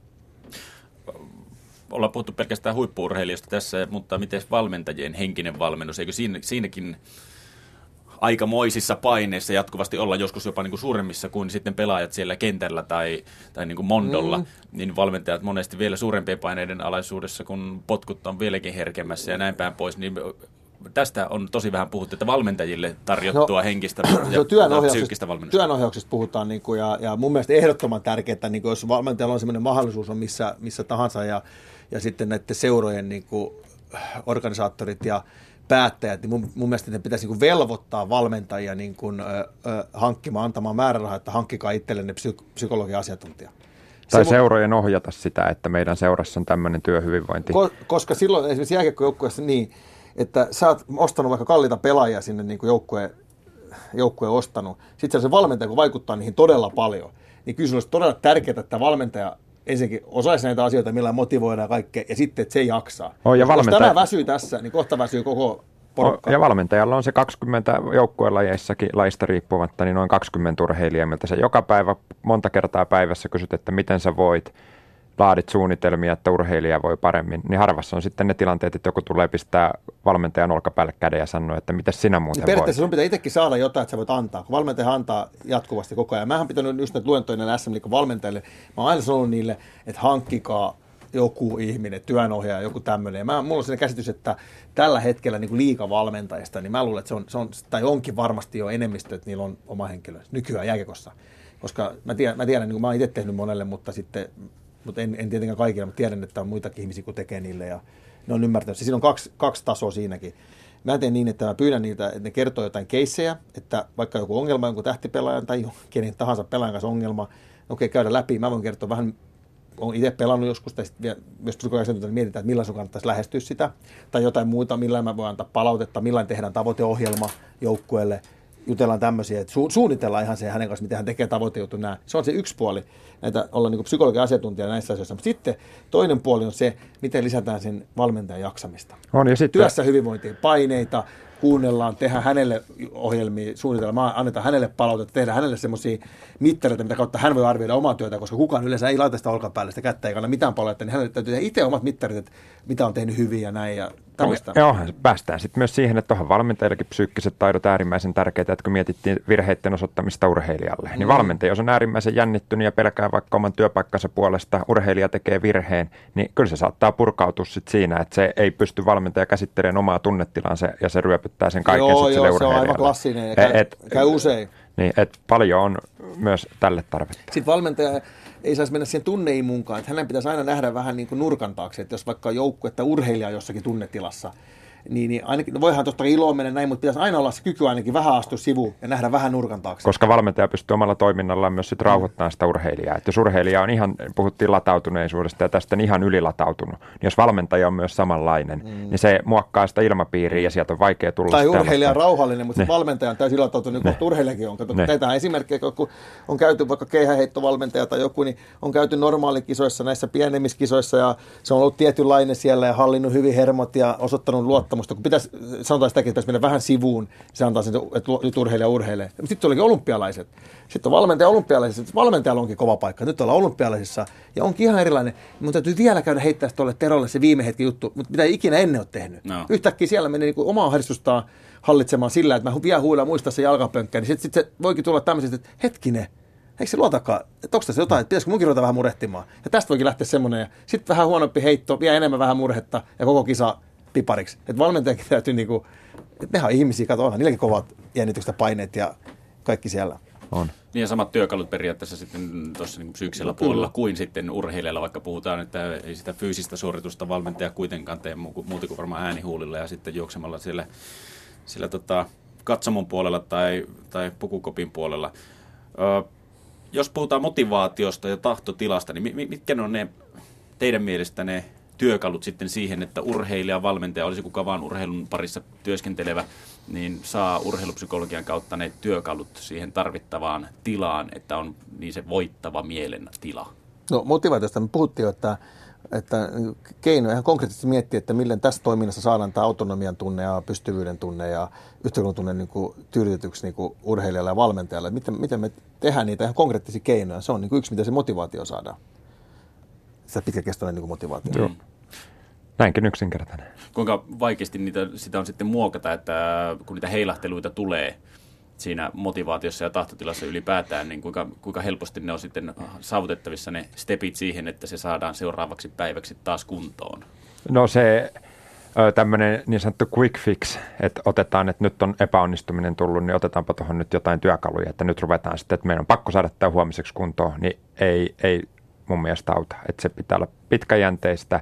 ollaan puhuttu pelkästään huippuurheilijasta tässä, mutta miten valmentajien henkinen valmennus, eikö siinä, siinäkin aikamoisissa paineissa jatkuvasti olla joskus jopa niin kuin suuremmissa kuin sitten pelaajat siellä kentällä tai, tai niin kuin mondolla, mm. niin valmentajat monesti vielä suurempien paineiden alaisuudessa, kun potkut on vieläkin herkemmässä ja näin päin pois, niin tästä on tosi vähän puhuttu, että valmentajille tarjottua no, henkistä ja psyykkistä valmennusta. Työnohjauksesta puhutaan, niin kuin, ja, ja mun mielestä ehdottoman tärkeää, niin kuin, jos valmentajalla on sellainen mahdollisuus on missä, missä tahansa, ja ja sitten näiden seurojen niin kuin, organisaattorit ja päättäjät, niin mun, mun mielestä ne pitäisi niin kuin velvoittaa valmentajia niin kuin, ö, ö, hankkimaan, antamaan määrärahaa, että hankkikaa itsellenne psyk- psykologian asiantuntija. Tai Se- seurojen ohjata sitä, että meidän seurassa on tämmöinen työhyvinvointi. Ko- koska silloin esimerkiksi jääkiekkojoukkueessa niin, että sä oot ostanut vaikka kalliita pelaajia sinne niin kuin joukkue, joukkue ostanut, sitten se valmentaja, kun vaikuttaa niihin todella paljon, niin kyllä se olisi todella tärkeää, että valmentaja ensinnäkin osaisi näitä asioita, millä motivoidaan kaikkea, ja sitten, että se jaksaa. On, ja Jos valmentaja- tämä väsyy tässä, niin kohta väsyy koko porukka. Ja valmentajalla on se 20 joukkuelajeissakin laista riippumatta, niin noin 20 urheilijaa, miltä sä joka päivä monta kertaa päivässä kysyt, että miten sä voit, laadit suunnitelmia, että urheilija voi paremmin, niin harvassa on sitten ne tilanteet, että joku tulee pistää valmentajan olkapäälle käden ja sanoo, että miten sinä muuten Niin voit. periaatteessa sun pitää itsekin saada jotain, että sä voit antaa, kun valmentaja antaa jatkuvasti koko ajan. Mä oon pitänyt just näitä luentoja näille SM valmentajille. Mä oon aina sanonut niille, että hankkikaa joku ihminen, työnohjaaja, joku tämmöinen. Mä, mulla on sellainen käsitys, että tällä hetkellä niin liikavalmentajista, niin mä luulen, että se on, se on, tai onkin varmasti jo enemmistö, että niillä on oma henkilö nykyään jääkekossa. Koska mä tiedän, mä, tiedän niin kuin mä oon itse tehnyt monelle, mutta sitten mutta en, en tietenkään kaikille, mutta tiedän, että on muitakin ihmisiä, kun tekee niille ja ne on ymmärtänyt. Siinä on kaksi, kaksi tasoa siinäkin. Mä teen niin, että mä pyydän niiltä, että ne kertoo jotain keissejä, että vaikka joku ongelma, jonkun tähtipelaajan tai kenen tahansa pelaajan kanssa ongelma, okei, käydä läpi. Mä voin kertoa vähän, olen itse pelannut joskus, tai myös psykologiasiantuntijoita mietitään, että millä kannattaisi lähestyä sitä, tai jotain muuta, millä mä voin antaa palautetta, millä tehdään tavoiteohjelma joukkueelle, jutellaan tämmöisiä, että su- suunnitellaan ihan se hänen kanssa, miten hän tekee tavoitejuttu nämä. Se on se yksi puoli, näitä olla niin psykologian asiantuntija näissä asioissa. Mutta sitten toinen puoli on se, miten lisätään sen valmentajan jaksamista. On, ja sitten, Työssä hyvinvointia, paineita, kuunnellaan, tehdään hänelle ohjelmia, suunnitellaan, annetaan hänelle palautetta, tehdään hänelle semmoisia mittareita, mitä kautta hän voi arvioida omaa työtä, koska kukaan yleensä ei laita sitä olkapäälle, sitä kättä ei kanna mitään palautetta, niin hänelle täytyy tehdä itse omat mittarit, että mitä on tehnyt hyvin ja näin ja tämmöistä. Joo, päästään sitten myös siihen, että tuohon valmentajillakin psyykkiset taidot äärimmäisen tärkeitä, että kun mietittiin virheiden osoittamista urheilijalle, niin valmentaja, jos on äärimmäisen jännittynyt ja pelkää vaikka oman työpaikkansa puolesta, urheilija tekee virheen, niin kyllä se saattaa purkautua sitten siinä, että se ei pysty valmentaja käsittelemään omaa tunnetilansa ja se ryöpyttää sen kaiken joo, sitten joo, sille se on aivan klassinen ja käy, Et- käy usein. Niin, et paljon on myös tälle tarvetta. Sitten valmentaja ei saisi mennä siihen tunneimuunkaan, että hänen pitäisi aina nähdä vähän niin kuin nurkan taakse, että jos vaikka joukkue tai urheilija jossakin tunnetilassa, niin, niin ainakin, no voihan totta iloa mennä näin, mutta pitäisi aina olla se kyky ainakin vähän astua sivuun ja nähdä vähän nurkan taakse. Koska valmentaja pystyy omalla toiminnallaan myös sit rauhoittamaan sitä urheilijaa. Et jos urheilija on ihan, puhuttiin latautuneisuudesta ja tästä on ihan ylilatautunut, niin jos valmentaja on myös samanlainen, mm. niin se muokkaa sitä ilmapiiriä ja sieltä on vaikea tulla tai urheilija on rauhallinen, mutta Ne. valmentaja on täysin ilatautunut, niin urheilijakin on. Kato, teitä esimerkkejä, kun on käyty vaikka keihäheittovalmentaja tai joku, niin on käyty normaalikisoissa, näissä pienemmissä kisoissa ja se on ollut tietynlainen siellä ja hallinnut hyvin hermot ja osoittanut luottamusta. Kun pitäisi, sanotaan sitäkin, että pitäisi mennä vähän sivuun, se antaa sen, että nyt urheilija urheilee. Sitten olikin olympialaiset. Sitten on valmentaja olympialaisissa. Sitten valmentajalla onkin kova paikka. Nyt ollaan olympialaisissa ja onkin ihan erilainen. Mutta täytyy vielä käydä heittää tuolle Terolle se viime hetki juttu, mutta mitä ei ikinä ennen ole tehnyt. No. Yhtäkkiä siellä menee niin omaa harrastustaan hallitsemaan sillä, että mä vielä huilaan muista se jalkapönkkä, niin sitten sit se voikin tulla tämmöisestä, että hetkinen, eikö se luotakaan, että onko tässä jotain, että pitäisikö munkin ruveta vähän murehtimaan. Ja tästä voikin lähteä semmoinen, ja sitten vähän huonompi heitto, vielä enemmän vähän murhetta, ja koko kisa pipariksi. Että valmentajakin täytyy niinku, että nehän on ihmisiä, kato, onhan niilläkin kovat jännitykset paineet ja kaikki siellä. On. Niin ja samat työkalut periaatteessa sitten tuossa niin psyykkisellä No, kyllä. puolella kuin sitten urheilijalla, vaikka puhutaan, että ei sitä fyysistä suoritusta valmentaja kuitenkaan tee mu- muuta kuin varmaan äänihuulilla ja sitten juoksemalla siellä, siellä tota, katsomon puolella tai, tai pukukopin puolella. Ö, jos puhutaan motivaatiosta ja tahtotilasta, niin mi- mi- mitkä ne on ne teidän mielestä ne työkalut sitten siihen, että urheilija, valmentaja, olisi kuka vaan urheilun parissa työskentelevä, niin saa urheilupsykologian kautta ne työkalut siihen tarvittavaan tilaan, että on niin se voittava mielen tila. No motivaatiosta me puhuttiin jo, että, että keino ihan konkreettisesti miettiä, että millä tässä toiminnassa saadaan tämä autonomian tunne ja pystyvyyden tunne ja yhteiskunnan tunne niin kuin tyydytetyksi niin kuin urheilijalle ja valmentajalle. Miten, miten me tehdään niitä ihan konkreettisia keinoja. Se on niin kuin yksi, miten se motivaatio saadaan. Sitä pitkäkestoinen niin kuin motivaatio. Joo. Näinkin yksinkertainen. Kuinka vaikeasti niitä, sitä on sitten muokata, että kun niitä heilahteluita tulee siinä motivaatiossa ja tahtotilassa ylipäätään, niin kuinka, kuinka helposti ne on sitten saavutettavissa ne stepit siihen, että se saadaan seuraavaksi päiväksi taas kuntoon. No se tämmöinen niin sanottu quick fix, että otetaan, että nyt on epäonnistuminen tullut, niin otetaanpa tuohon nyt jotain työkaluja, että nyt ruvetaan sitten, että meidän on pakko saada tämä huomiseksi kuntoon, niin ei, ei mun mielestä auta. Että se pitää olla pitkäjänteistä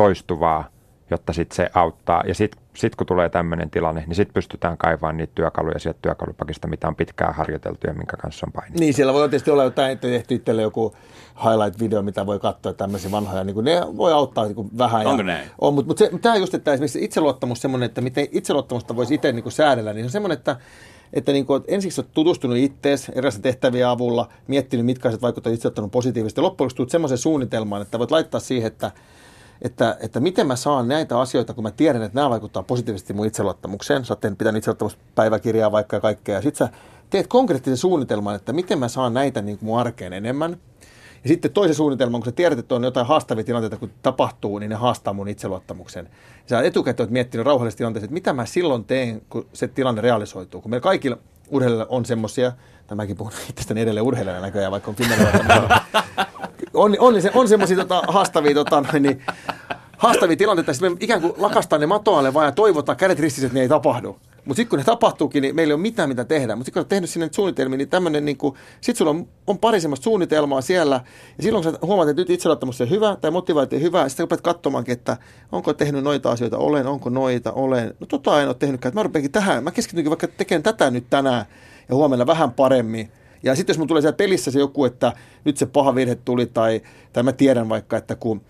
toistuvaa, jotta sitten se auttaa. Ja sitten sit kun tulee tämmöinen tilanne, niin sitten pystytään kaivamaan niitä työkaluja sieltä työkalupakista, mitä on pitkään harjoiteltu ja minkä kanssa on painittu. Niin, siellä voi tietysti olla jotain, että tehty itselle joku highlight-video, mitä voi katsoa tämmöisiä vanhoja, niin kuin ne voi auttaa niin kuin vähän. Onko ja, näin? On, mutta, mutta se, tämä just, että esimerkiksi itseluottamus semmoinen, että miten itseluottamusta voisi itse niin kuin säädellä, niin se on semmoinen, että että niin kuin, ensiksi olet tutustunut ittees erilaisten tehtävien avulla, miettinyt, mitkä asiat vaikuttavat itseottanut positiivisesti. Loppujen lopuksi tulet semmoisen suunnitelmaan, että voit laittaa siihen, että, että, että miten mä saan näitä asioita, kun mä tiedän, että nämä vaikuttaa positiivisesti mun itseluottamukseen. Sä oot pitänyt itseluottamuspäiväkirjaa vaikka ja kaikkea. Ja sit sä teet konkreettisen suunnitelman, että miten mä saan näitä niin kuin mun arkeen enemmän. Ja sitten toisen suunnitelman, kun sä tiedät, että on jotain haastavia tilanteita, kun tapahtuu, niin ne haastaa mun itseluottamuksen. Sä etukäteen oot miettinyt rauhallisessa tilanteessa, että mitä mä silloin teen, kun se tilanne realisoituu. Kun meillä kaikilla urheilijoilla on semmoisia, tämäkin puhun itsestäni edelleen urheilijana näköjään, vaikka on Finnairilla. on, on, on, on semmoisia tota, haastavia, tota, niin, haastavia tilanteita, että me ikään kuin lakastaan ne matoalle vaan ja toivotaan kädet ristissä, että ne ei tapahdu. Mutta sitten kun ne tapahtuukin, niin meillä ei ole mitään mitä tehdä. Mutta sitten kun olet tehnyt sinne suunnitelmia, niin tämmöinen, niin sitten sulla on, on pari semmoista suunnitelmaa siellä. Ja silloin kun sä huomaat, että nyt itseluottamus on hyvä tai motivaatio hyvä, sitten rupeat katsomaankin, että onko tehnyt noita asioita, olen, onko noita, olen. No tota en ole tehnytkään, että mä rupeankin tähän. Mä keskitynkin vaikka tekemään tätä nyt tänään ja huomenna vähän paremmin. Ja sitten jos mun tulee siellä pelissä se joku, että nyt se paha virhe tuli tai, tai mä tiedän vaikka, että kun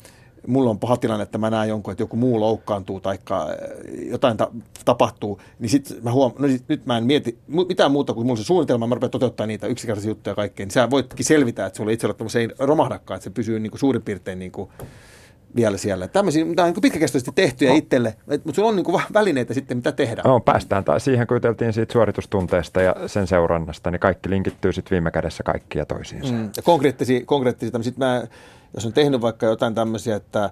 mulla on paha tilanne, että mä näen jonkun, että joku muu loukkaantuu tai jotain ta- tapahtuu, niin sitten mä huomaan, no sit, nyt mä en mieti mitään muuta kuin mulla se suunnitelma, mä rupean toteuttaa niitä yksinkertaisia juttuja ja kaikkea, niin sä voitkin selvitä, että sulla itseluottamus ei romahdakaan, että se pysyy niin kuin suurin piirtein niin kuin vielä siellä. Tämmöisiä, mitä on niin pitkäkestoisesti tehtyjä no. itselle, mutta sulla on niin kuin välineitä sitten, mitä tehdä. No, päästään tai siihen, kun juteltiin siitä suoritustunteesta ja sen seurannasta, niin kaikki linkittyy sitten viime kädessä kaikkia toisiinsa. Mm. Ja konkreettisia, konkreettisia mä jos on tehnyt vaikka jotain tämmöisiä, että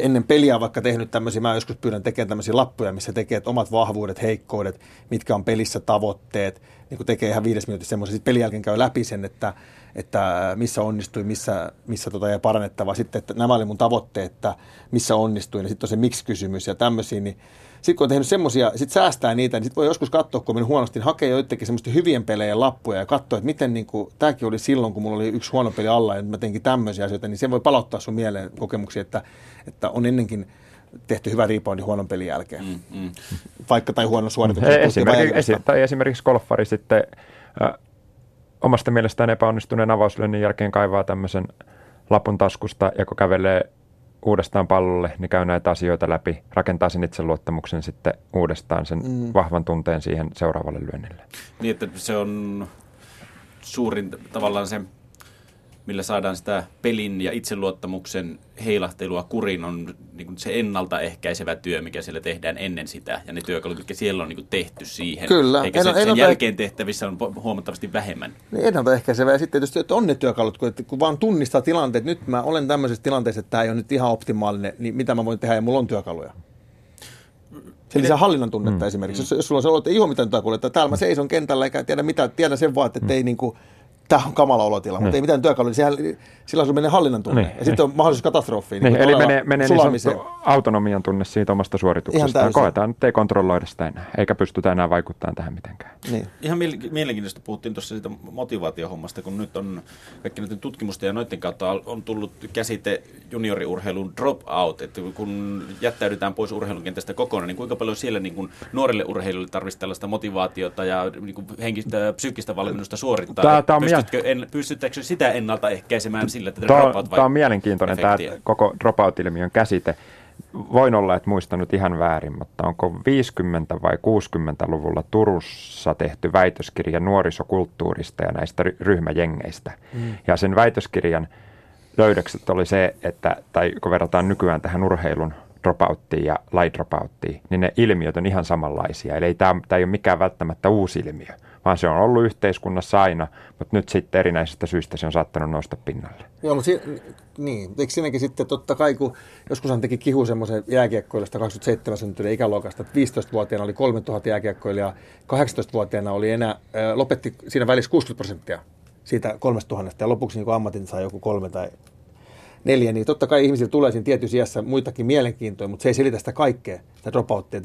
ennen peliä vaikka tehnyt tämmöisiä, mä joskus pyydän tekemään tämmöisiä lappuja, missä tekee omat vahvuudet, heikkoudet, mitkä on pelissä tavoitteet, niin kun tekee ihan viides minuutissa semmoisen, sitten pelin jälkeen käy läpi sen, että, että missä onnistui, missä, missä tota jäi parannettavaa, sitten, että nämä oli mun tavoitteet, että missä onnistuin, ja sitten on se miksi-kysymys ja tämmöisiä, niin sitten kun on tehnyt semmoisia, sitten säästää niitä, niin sitten voi joskus katsoa, kun on huonosti, niin hakee joidenkin semmoista hyvien pelejä lappuja ja katsoa, että miten niin kuin, tämäkin oli silloin, kun mulla oli yksi huono peli alla ja mä teinkin tämmöisiä asioita, niin se voi palauttaa sun mieleen kokemuksia, että, että on ennenkin tehty hyvä rebound huonon pelin jälkeen. Mm, mm. Vaikka tai huono suoritus. Esimerkiksi, esi- tai esimerkiksi golfari sitten äh, omasta mielestään epäonnistuneen avauslyönnin jälkeen kaivaa tämmöisen lapun taskusta ja kun kävelee uudestaan pallolle, niin käy näitä asioita läpi, rakentaa sen itseluottamuksen sitten uudestaan sen mm. vahvan tunteen siihen seuraavalle lyönnille. Niin, että se on suurin tavallaan se millä saadaan sitä pelin ja itseluottamuksen heilahtelua kurin, on niin kuin se ennaltaehkäisevä työ, mikä siellä tehdään ennen sitä, ja ne työkalut, jotka siellä on niin kuin tehty siihen. Kyllä. Eikä sen, sen jälkeen tehtävissä on huomattavasti vähemmän. Niin ennaltaehkäisevä, ja sitten tietysti, että on ne työkalut, kun, että kun vaan tunnistaa tilanteet, nyt mä olen tämmöisessä tilanteessa, että tämä ei ole nyt ihan optimaalinen, niin mitä mä voin tehdä, ja mulla on työkaluja. Se lisää hallinnan tunnetta mm. esimerkiksi. Jos, jos sulla on se että ei ole mitään työkaluja, että täällä mä seison kentällä eikä tiedä mitä, tiedän sen vaan, että mm. ei niin kuin, tämä on kamala olotila, niin. mutta ei mitään työkaluja. Sehän, sillä sun menee hallinnan tunne. Niin. Ja sitten on mahdollisuus katastrofiin. Niin, niin eli menee, menee niin autonomian tunne siitä omasta suorituksesta. Koetaan, että ei kontrolloida sitä enää, eikä pystytä enää vaikuttamaan tähän mitenkään. Niin. Ihan mielenkiintoista puhuttiin tuossa siitä motivaatiohommasta, kun nyt on kaikki näiden tutkimusten ja noiden kautta on tullut käsite junioriurheilun drop out, että kun jättäydytään pois urheilukentästä kokonaan, niin kuinka paljon siellä niin kuin nuorille urheilijoille tarvitsisi tällaista motivaatiota ja niin kuin henkistä, psyykkistä valmennusta suorittaa? Tämä, tämä on pystytkö, en, pystyttekö sitä ennaltaehkäisemään sillä, että tämä, dropout Tämä on mielenkiintoinen efektiä. tämä koko dropout-ilmiön käsite. Voin olla, että muistan nyt ihan väärin, mutta onko 50- vai 60-luvulla Turussa tehty väitöskirja nuorisokulttuurista ja näistä ryhmäjengeistä. Mm. Ja sen väitöskirjan löydökset oli se, että, tai kun verrataan nykyään tähän urheilun dropouttiin ja light dropouttiin, niin ne ilmiöt on ihan samanlaisia. Eli tämä, ei ole mikään välttämättä uusi ilmiö vaan se on ollut yhteiskunnassa aina, mutta nyt sitten erinäisistä syistä se on saattanut nousta pinnalle. Joo, mutta si- niin, eikö siinäkin sitten totta kai, kun joskus teki kihu semmoisen jääkiekkoilusta 27 syntyneiden ikäluokasta, että 15-vuotiaana oli 3000 jääkiekkoilijaa, 18-vuotiaana oli enää, lopetti siinä välissä 60 prosenttia siitä 3000 ja lopuksi niin ammatin sai joku kolme tai neljä, niin totta kai ihmisillä tulee siinä tietyssä iässä muitakin mielenkiintoja, mutta se ei selitä sitä kaikkea, sitä dropouttia.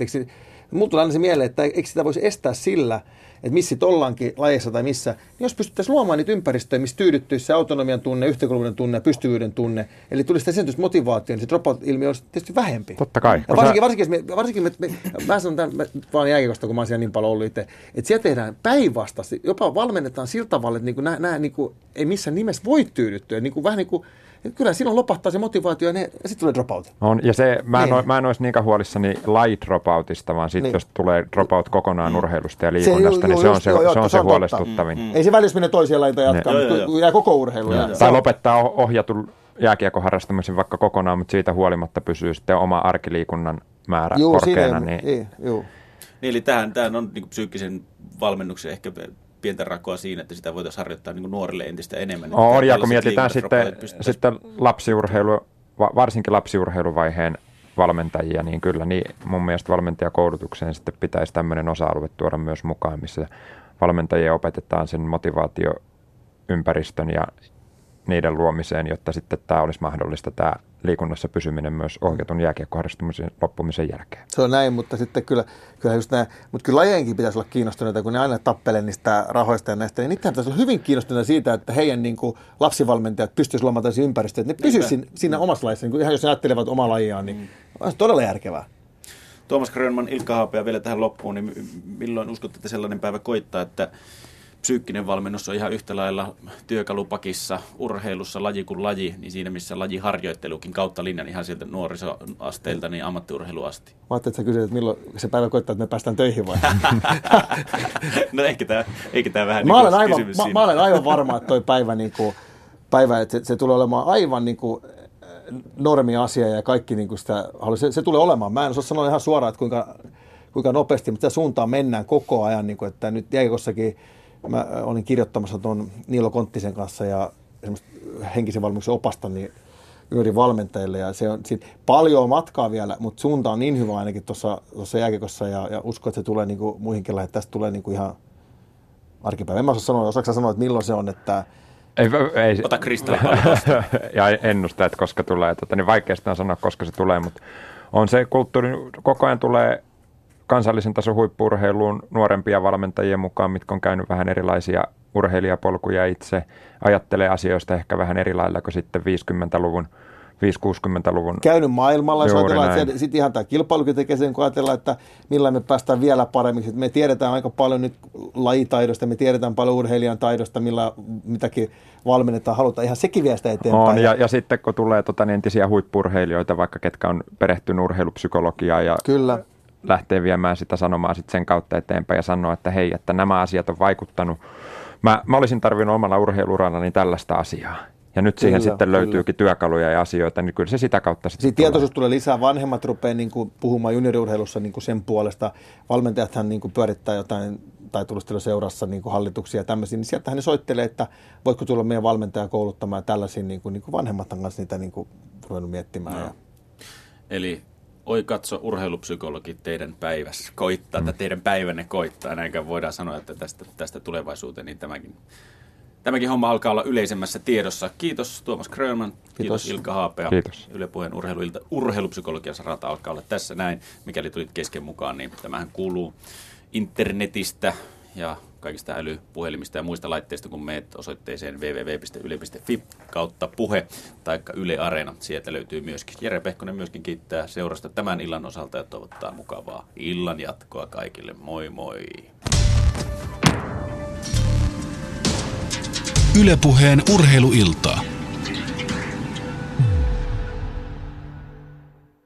Mulla tulee aina se mieleen, että eikö sitä voisi estää sillä, että missä ollaankin lajeissa tai missä, niin jos pystyttäisiin luomaan niitä ympäristöjä, missä tyydyttyisi se autonomian tunne, yhteenkuuluvuuden tunne pystyvyyden tunne, eli tulisi sitä motivaatio, niin se dropout-ilmiö olisi tietysti vähempi. Totta kai. Ja varsinkin, sä... varsinkin, varsinkin, varsinkin me, me, mä sanon tämän mä, vaan jääkiekosta, kun mä oon siellä niin paljon ollut itse, että siellä tehdään päinvastaisesti, jopa valmennetaan sillä tavalla, että niin kuin, nää, nää, niin kuin, ei missään nimessä voi tyydyttyä, niin kuin, vähän niin kuin kyllä silloin lopahtaa se motivaatio ja, ne, ja sitten tulee dropout. On, ja se, mä en, niin. mä en olisi niinkään huolissani light dropoutista, vaan sitten niin. jos tulee dropout kokonaan mm. urheilusta ja liikunnasta, se, niin se on se, joo, se, on se, on huolestuttavin. Mm. Ei se välissä mene toisia laita jatkaa, niin. mutta jää koko urheilu. Ja, tai lopettaa ohjatun jääkiekoharrastamisen vaikka kokonaan, mutta siitä huolimatta pysyy sitten oma arkiliikunnan määrä juu, korkeana. Siinä, niin... Ei, juu. Niin, eli tähän, tähän on niin psyykkisen valmennuksen ehkä pientä rakoa siinä, että sitä voitaisiin harjoittaa niin nuorille entistä enemmän. On, ja kun mietitään sitten, sitten lapsiurheilu, varsinkin lapsiurheiluvaiheen valmentajia, niin kyllä niin mun mielestä valmentajakoulutukseen sitten pitäisi tämmöinen osa-alue tuoda myös mukaan, missä valmentajia opetetaan sen motivaatioympäristön ja niiden luomiseen, jotta sitten tämä olisi mahdollista tämä liikunnassa pysyminen myös ohjatun jääkiekkoharrastumisen loppumisen jälkeen. Se on näin, mutta sitten kyllä, kyllä just näin, mutta kyllä lajienkin pitäisi olla kiinnostuneita, kun ne aina tappelee niistä rahoista ja näistä, niin niitä pitäisi olla hyvin kiinnostuneita siitä, että heidän niin kuin, lapsivalmentajat pystyisivät luomaan tällaisia ympäristöjä, että ne pysyisivät siinä, siinä omassa lajissa, niin ihan jos ne ajattelevat omaa lajiaan, niin mm. on se todella järkevää. Tuomas Grönman, Ilkka Haapea vielä tähän loppuun, niin milloin uskotte, että sellainen päivä koittaa, että psyykkinen valmennus on ihan yhtä lailla työkalupakissa, urheilussa laji kuin laji, niin siinä missä lajiharjoittelukin kautta linjan ihan sieltä nuorisoasteilta niin ammattiurheilu asti. Mä ajattelin, että sä kysyt, että milloin se päivä koittaa, että me päästään töihin vai? no ehkä tämä, eikä tämä vähän mä niin olen aivan, mä, mä, olen aivan varma, että toi päivä, niin kuin, päivä että se, se tulee olemaan aivan niin kuin, normi asia ja kaikki niin kuin sitä, se, se tulee olemaan. Mä en osaa sanoa ihan suoraan, että kuinka, kuinka nopeasti, mutta suuntaan mennään koko ajan, niin kuin, että nyt jääkossakin mä olin kirjoittamassa tuon Niilo Konttisen kanssa ja henkisen valmiuksen opasta niin yhden valmentajille ja se on sit paljon matkaa vielä, mutta suunta on niin hyvä ainakin tuossa, tuossa jääkiekossa ja, ja uskon, että se tulee niin kuin muihinkin että tästä tulee niin kuin ihan arkipäivä. En mä osaa sanoa, osaako sanoa, että milloin se on, että ei, ei, Ota ja ennusta, että koska tulee. Tota, niin vaikeasti on sanoa, koska se tulee, mutta on se kulttuuri, koko ajan tulee kansallisen tason huippurheiluun nuorempia valmentajia mukaan, mitkä on käynyt vähän erilaisia urheilijapolkuja itse, ajattelee asioista ehkä vähän eri lailla kuin sitten 50-luvun 5-60-luvun. Käynyt maailmalla, jos ajatellaan, että sitten ihan tämä kilpailukin tekee sen, kun ajatellaan, että millä me päästään vielä paremmiksi. Me tiedetään aika paljon nyt lajitaidosta, me tiedetään paljon urheilijan taidosta, millä mitäkin valmennetaan, halutaan ihan sekin vie sitä eteenpäin. On, ja, ja sitten kun tulee tota, niin entisiä huippurheilijoita, vaikka ketkä on perehtynyt urheilupsykologiaan ja Kyllä lähtee viemään sitä sanomaa sitten sen kautta eteenpäin ja sanoa, että hei, että nämä asiat on vaikuttanut. Mä, mä olisin tarvinnut omalla urheilurallani tällaista asiaa. Ja nyt siihen kyllä, sitten löytyykin kyllä. työkaluja ja asioita, niin kyllä se sitä kautta sitten Sitten tietoisuus tulee lisää, vanhemmat rupeaa niin kuin puhumaan junioriurheilussa niin kuin sen puolesta. Valmentajathan niin kuin pyörittää jotain tai seurassa niin kuin hallituksia ja tämmöisiä, niin sieltähän ne soittelee, että voitko tulla meidän valmentaja kouluttamaan ja tällaisia, niin kuin, niin kuin vanhemmat kanssa niitä niin kuin ruvennut miettimään. No. Ja... Eli oi katso urheilupsykologi teidän päivässä koittaa, mm. tai teidän päivänne koittaa, näinkään voidaan sanoa, että tästä, tästä tulevaisuuteen, niin tämäkin, tämäkin homma alkaa olla yleisemmässä tiedossa. Kiitos Tuomas Krönman, kiitos, kiitos Ilkka Haapea. Kiitos. Yle Puheen urheiluilta, urheilupsykologian sarata alkaa olla tässä näin. Mikäli tulit kesken mukaan, niin tämähän kuuluu internetistä ja kaikista älypuhelimista ja muista laitteista, kun meet osoitteeseen www.yle.fi kautta puhe tai Yle Areena. Sieltä löytyy myöskin. Jere Pehkonen myöskin kiittää seurasta tämän illan osalta ja toivottaa mukavaa illan jatkoa kaikille. Moi moi! Ylepuheen urheiluiltaa.